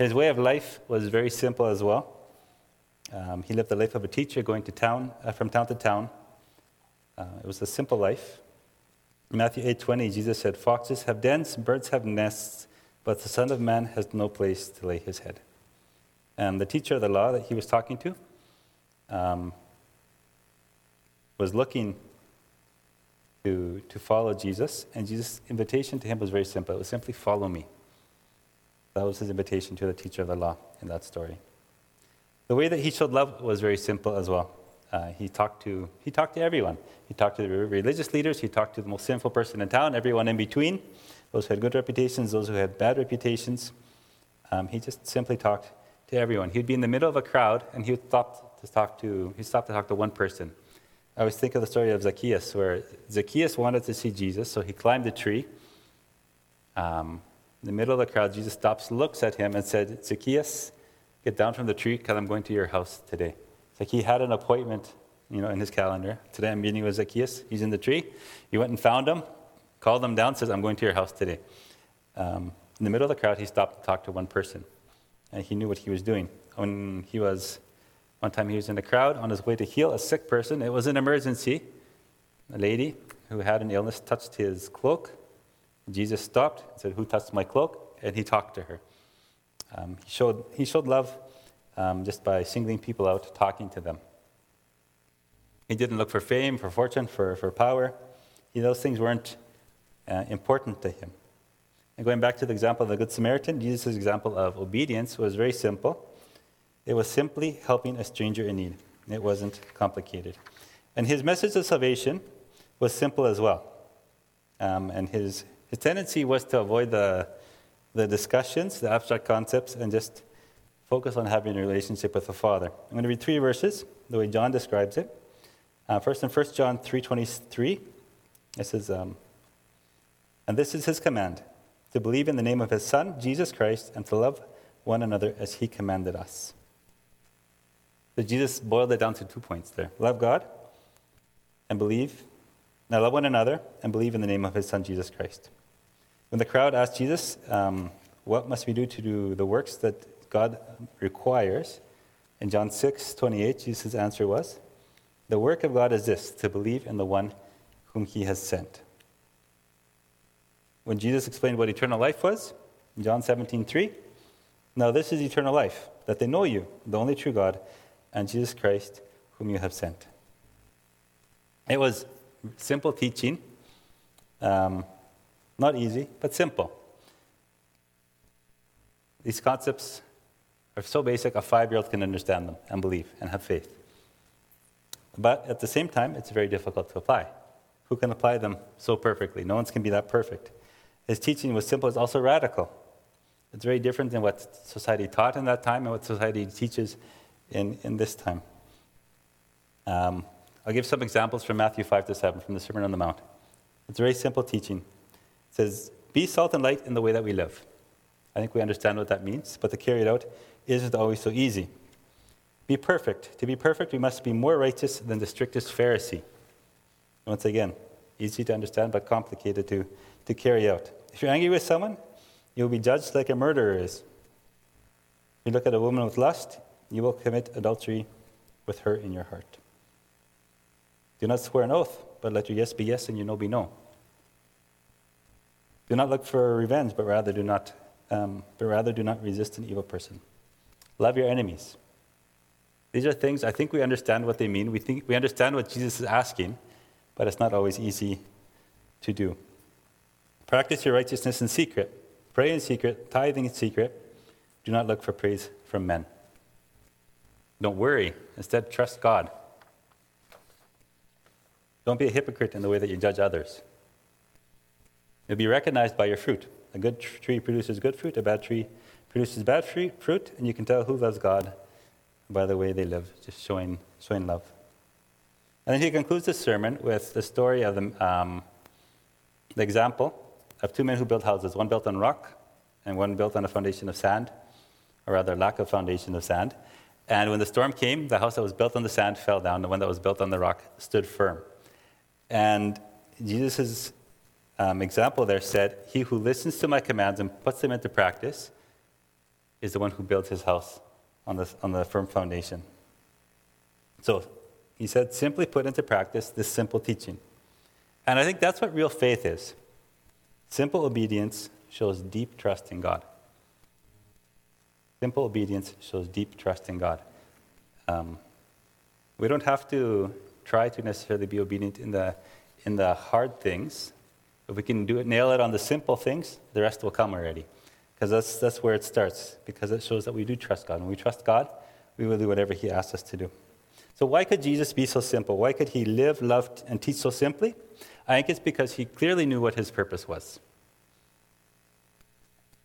His way of life was very simple as well. Um, he lived the life of a teacher, going to town, uh, from town to town. Uh, it was a simple life. In Matthew 8:20, Jesus said, "Foxes have dens, birds have nests, but the Son of Man has no place to lay his head." And the teacher of the law that he was talking to um, was looking to, to follow Jesus, and Jesus' invitation to him was very simple. It was simply, "Follow me." That was his invitation to the teacher of the law in that story. The way that he showed love was very simple as well. Uh, he, talked to, he talked to everyone. He talked to the religious leaders, he talked to the most sinful person in town, everyone in between, those who had good reputations, those who had bad reputations. Um, he just simply talked to everyone. He'd be in the middle of a crowd and he would stop to talk to, he stopped to talk to one person. I always think of the story of Zacchaeus, where Zacchaeus wanted to see Jesus, so he climbed a tree. Um, in the middle of the crowd, Jesus stops, looks at him, and said, Zacchaeus, get down from the tree because I'm going to your house today. It's like he had an appointment, you know, in his calendar. Today I'm meeting with Zacchaeus. He's in the tree. He went and found him, called them down, says, I'm going to your house today. Um, in the middle of the crowd, he stopped to talk to one person, and he knew what he was doing. When he was, one time he was in the crowd on his way to heal a sick person. It was an emergency. A lady who had an illness touched his cloak. Jesus stopped and said, Who touched my cloak? And he talked to her. Um, he, showed, he showed love um, just by singling people out, talking to them. He didn't look for fame, for fortune, for, for power. He, those things weren't uh, important to him. And going back to the example of the Good Samaritan, Jesus' example of obedience was very simple. It was simply helping a stranger in need. It wasn't complicated. And his message of salvation was simple as well. Um, and his, his tendency was to avoid the, the discussions, the abstract concepts, and just focus on having a relationship with the Father. I'm going to read three verses, the way John describes it. Uh, first, in 1 John 3.23, it says, um, And this is his command, to believe in the name of his Son, Jesus Christ, and to love one another as he commanded us. So Jesus boiled it down to two points there. Love God and believe now love one another and believe in the name of his son Jesus Christ. When the crowd asked Jesus, um, What must we do to do the works that God requires. In John 6 28, Jesus' answer was, The work of God is this, to believe in the one whom he has sent. When Jesus explained what eternal life was, John 17 3, Now this is eternal life, that they know you, the only true God, and Jesus Christ, whom you have sent. It was simple teaching, um, not easy, but simple. These concepts are so basic, a five year old can understand them and believe and have faith. But at the same time, it's very difficult to apply. Who can apply them so perfectly? No one can be that perfect. His teaching was simple, it's also radical. It's very different than what society taught in that time and what society teaches in, in this time. Um, I'll give some examples from Matthew 5 to 7 from the Sermon on the Mount. It's a very simple teaching. It says, Be salt and light in the way that we live. I think we understand what that means, but to carry it out isn't always so easy. Be perfect. To be perfect, we must be more righteous than the strictest Pharisee. Once again, easy to understand, but complicated to, to carry out. If you're angry with someone, you'll be judged like a murderer is. If you look at a woman with lust, you will commit adultery with her in your heart. Do not swear an oath, but let your yes be yes and your no be no. Do not look for revenge, but rather do not, um, but rather do not resist an evil person. Love your enemies. These are things I think we understand what they mean. We think we understand what Jesus is asking, but it's not always easy to do. Practice your righteousness in secret. Pray in secret, tithing in secret. Do not look for praise from men. Don't worry. Instead, trust God. Don't be a hypocrite in the way that you judge others. You'll be recognized by your fruit. A good tree produces good fruit, a bad tree produces bad fruit, and you can tell who loves God by the way they live, just showing, showing love. And then he concludes the sermon with the story of the, um, the example of two men who built houses, one built on rock and one built on a foundation of sand, or rather, lack of foundation of sand. And when the storm came, the house that was built on the sand fell down, the one that was built on the rock stood firm. And Jesus' um, example there said, He who listens to my commands and puts them into practice is the one who builds his house on the, on the firm foundation. So he said, simply put into practice this simple teaching. And I think that's what real faith is. Simple obedience shows deep trust in God. Simple obedience shows deep trust in God. Um, we don't have to try to necessarily be obedient in the, in the hard things. If we can do it, nail it on the simple things, the rest will come already. Because that's, that's where it starts, because it shows that we do trust God. When we trust God, we will do whatever He asks us to do. So, why could Jesus be so simple? Why could He live, love, and teach so simply? I think it's because He clearly knew what His purpose was.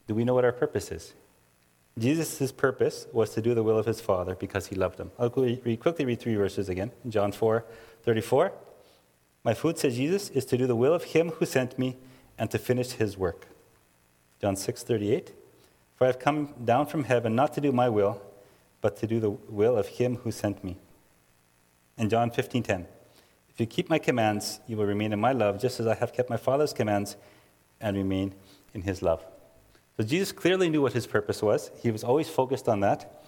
Do we know what our purpose is? Jesus' purpose was to do the will of his Father because he loved him. I'll quickly read three verses again. John 4 34. My food, says Jesus, is to do the will of him who sent me and to finish his work. John 6 38. For I have come down from heaven not to do my will, but to do the will of him who sent me. And John 15 10. If you keep my commands, you will remain in my love, just as I have kept my Father's commands and remain in his love. So Jesus clearly knew what his purpose was. He was always focused on that.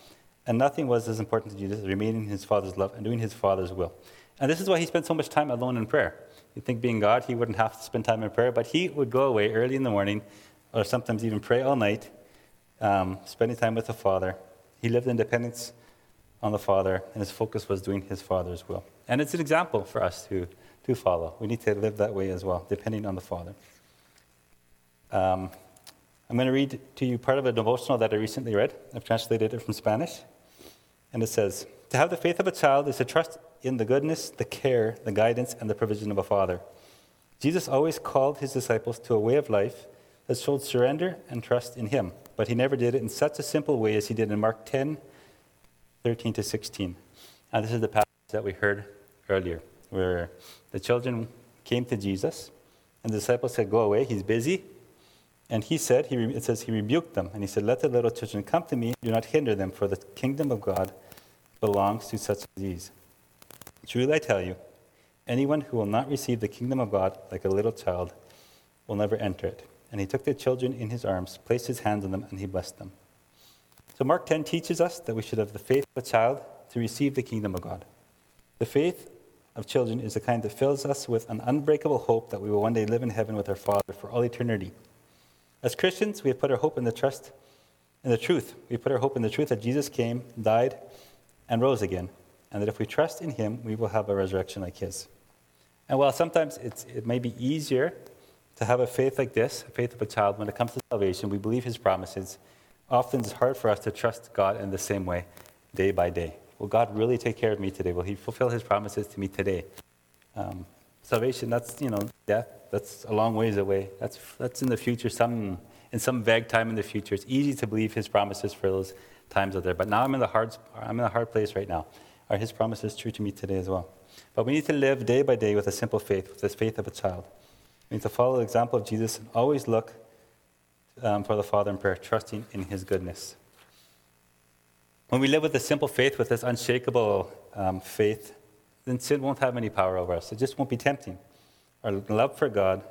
And nothing was as important to Jesus as remaining in his Father's love and doing his Father's will. And this is why he spent so much time alone in prayer. You'd think being God, he wouldn't have to spend time in prayer, but he would go away early in the morning, or sometimes even pray all night, um, spending time with the Father. He lived in dependence on the Father, and his focus was doing his Father's will. And it's an example for us to, to follow. We need to live that way as well, depending on the Father. Um, I'm going to read to you part of a devotional that I recently read. I've translated it from Spanish. And it says To have the faith of a child is to trust in the goodness, the care, the guidance, and the provision of a father. Jesus always called his disciples to a way of life that showed surrender and trust in him, but he never did it in such a simple way as he did in Mark 10 13 to 16. And this is the passage that we heard earlier, where the children came to Jesus, and the disciples said, Go away, he's busy. And he said, he, it says, he rebuked them, and he said, Let the little children come to me, do not hinder them, for the kingdom of God belongs to such as these. Truly I tell you, anyone who will not receive the kingdom of God like a little child will never enter it. And he took the children in his arms, placed his hands on them, and he blessed them. So, Mark 10 teaches us that we should have the faith of a child to receive the kingdom of God. The faith of children is the kind that fills us with an unbreakable hope that we will one day live in heaven with our Father for all eternity. As Christians, we have put our hope in the trust in the truth. We put our hope in the truth that Jesus came, died, and rose again, and that if we trust in him, we will have a resurrection like his. And while sometimes it may be easier to have a faith like this, a faith of a child, when it comes to salvation, we believe his promises. Often it's hard for us to trust God in the same way, day by day. Will God really take care of me today? Will he fulfill his promises to me today? Um, salvation, that's, you know, death, that's a long ways away. That's, that's in the future, some, in some vague time in the future. It's easy to believe his promises for those times out there. But now I'm in the hard, I'm in a hard place right now. Are his promises true to me today as well? But we need to live day by day with a simple faith, with this faith of a child. We need to follow the example of Jesus and always look um, for the Father in prayer, trusting in his goodness. When we live with a simple faith, with this unshakable um, faith, then sin won't have any power over us. It just won't be tempting. Our love for God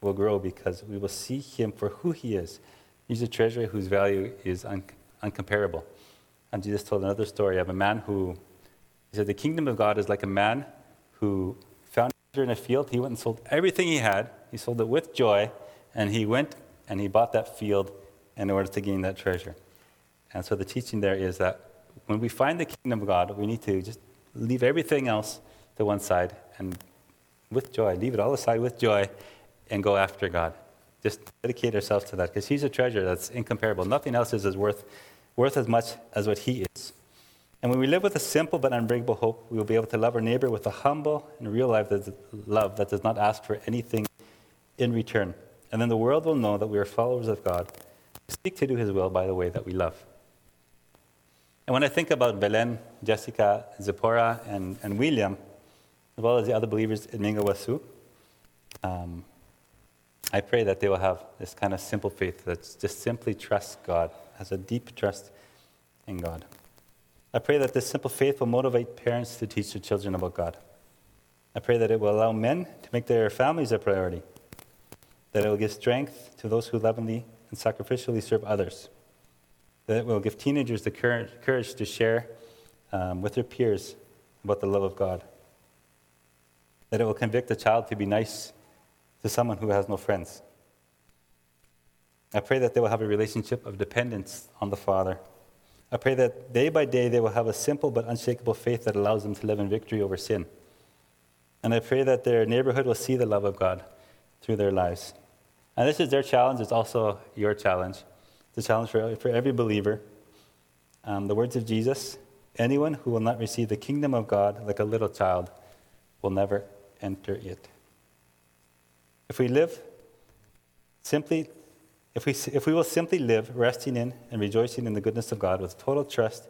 will grow because we will see him for who he is. He's a treasure whose value is un- uncomparable. And Jesus told another story of a man who, he said, the kingdom of God is like a man who found treasure in a field. He went and sold everything he had. He sold it with joy, and he went and he bought that field in order to gain that treasure. And so the teaching there is that when we find the kingdom of God, we need to just leave everything else to one side and with joy, leave it all aside with joy and go after God. Just dedicate ourselves to that because He's a treasure that's incomparable. Nothing else is as worth, worth as much as what He is. And when we live with a simple but unbreakable hope, we will be able to love our neighbor with a humble and real life love that does not ask for anything in return. And then the world will know that we are followers of God. We seek to do His will by the way that we love. And when I think about Belen, Jessica, Zipporah, and, and William, as well as the other believers in Minga Guazú, um, I pray that they will have this kind of simple faith that just simply trusts God, has a deep trust in God. I pray that this simple faith will motivate parents to teach their children about God. I pray that it will allow men to make their families a priority, that it will give strength to those who lovingly and sacrificially serve others, that it will give teenagers the courage, to share um, with their peers about the love of God, that it will convict a child to be nice to someone who has no friends. I pray that they will have a relationship of dependence on the Father. I pray that day by day they will have a simple but unshakable faith that allows them to live in victory over sin. And I pray that their neighborhood will see the love of God through their lives. And this is their challenge, it's also your challenge. It's a challenge for, for every believer. Um, the words of Jesus anyone who will not receive the kingdom of God like a little child will never enter it. If we live simply, if we, if we will simply live resting in and rejoicing in the goodness of God with total trust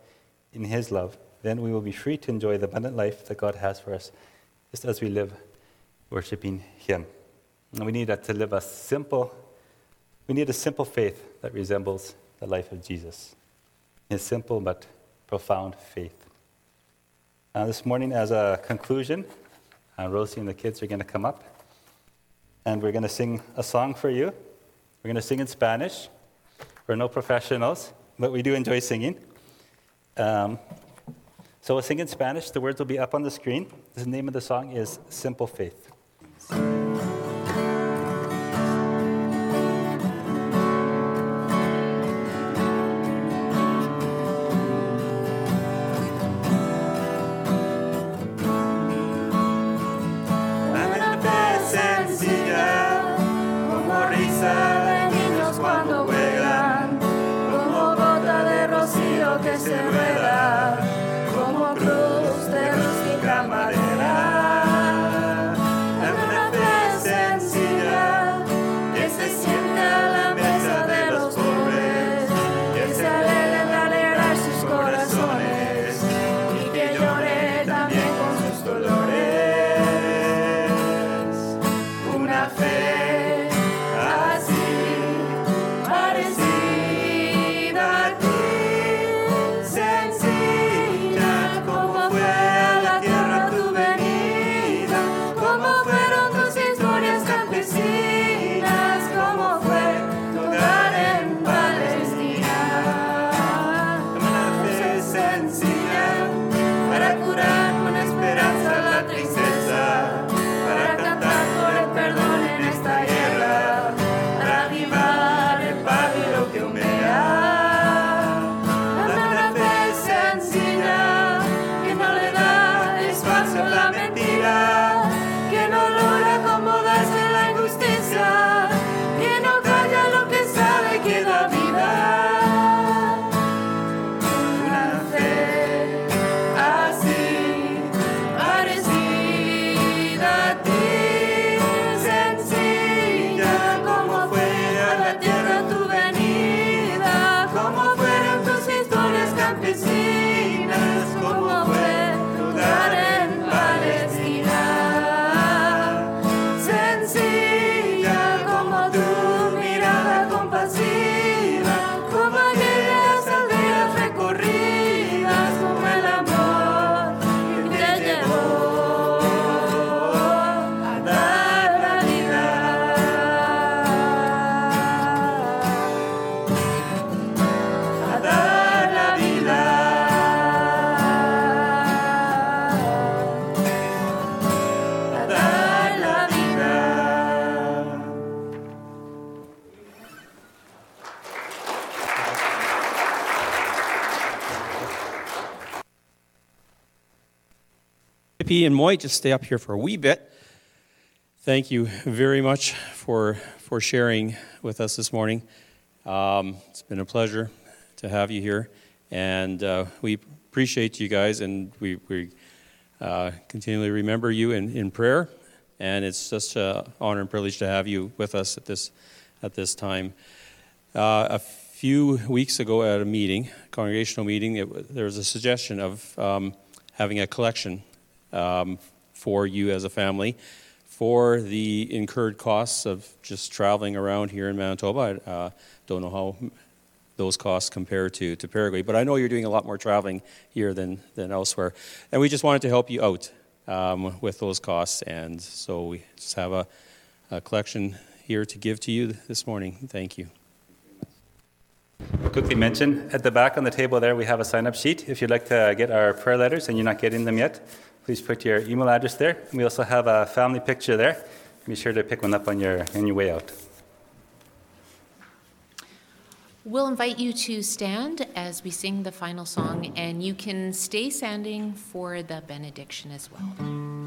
in His love, then we will be free to enjoy the abundant life that God has for us, just as we live worshiping Him. And we need to live a simple, we need a simple faith that resembles the life of Jesus. His simple but profound faith. Uh, this morning, as a conclusion, uh, Rosie and the kids are going to come up and we're going to sing a song for you. We're going to sing in Spanish. We're no professionals, but we do enjoy singing. Um, so we'll sing in Spanish. The words will be up on the screen. The name of the song is Simple Faith. Tippy and Moy just stay up here for a wee bit. Thank you very much for, for sharing with us this morning. Um, it's been a pleasure to have you here, and uh, we appreciate you guys, and we, we uh, continually remember you in, in prayer. And it's just an honor and privilege to have you with us at this, at this time. Uh, a few weeks ago at a meeting, congregational meeting, it, there was a suggestion of um, having a collection um, for you as a family for the incurred costs of just traveling around here in Manitoba. I uh, don't know how those costs compare to, to Paraguay, but I know you're doing a lot more traveling here than, than elsewhere. And we just wanted to help you out um, with those costs, and so we just have a, a collection here to give to you this morning. Thank you. Quickly mention at the back on the table there we have a sign up sheet. If you'd like to get our prayer letters and you're not getting them yet, please put your email address there. We also have a family picture there. Be sure to pick one up on your, on your way out. We'll invite you to stand as we sing the final song, and you can stay standing for the benediction as well.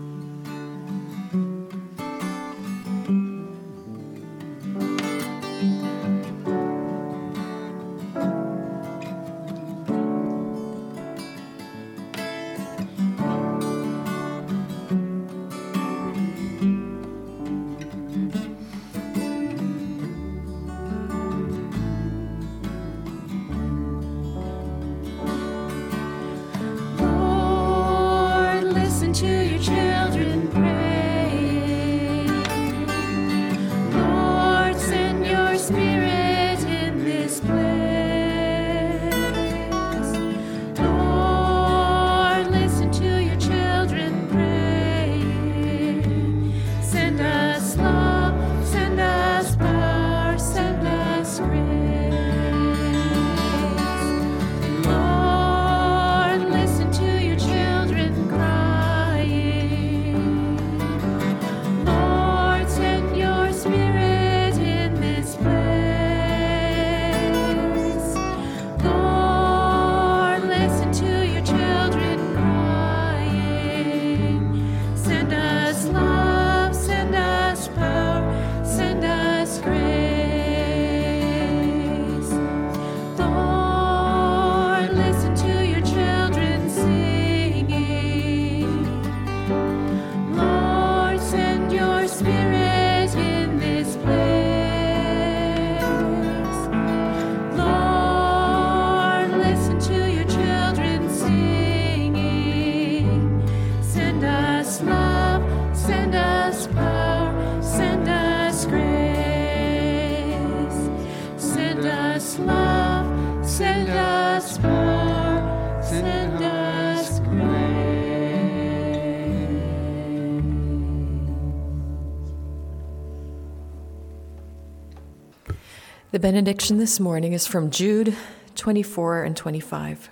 Benediction this morning is from Jude 24 and 25.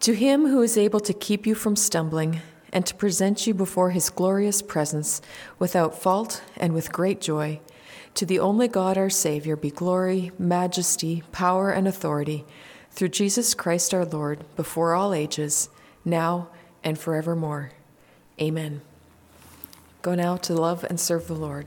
To him who is able to keep you from stumbling and to present you before his glorious presence without fault and with great joy, to the only God our Savior be glory, majesty, power, and authority through Jesus Christ our Lord before all ages, now and forevermore. Amen. Go now to love and serve the Lord.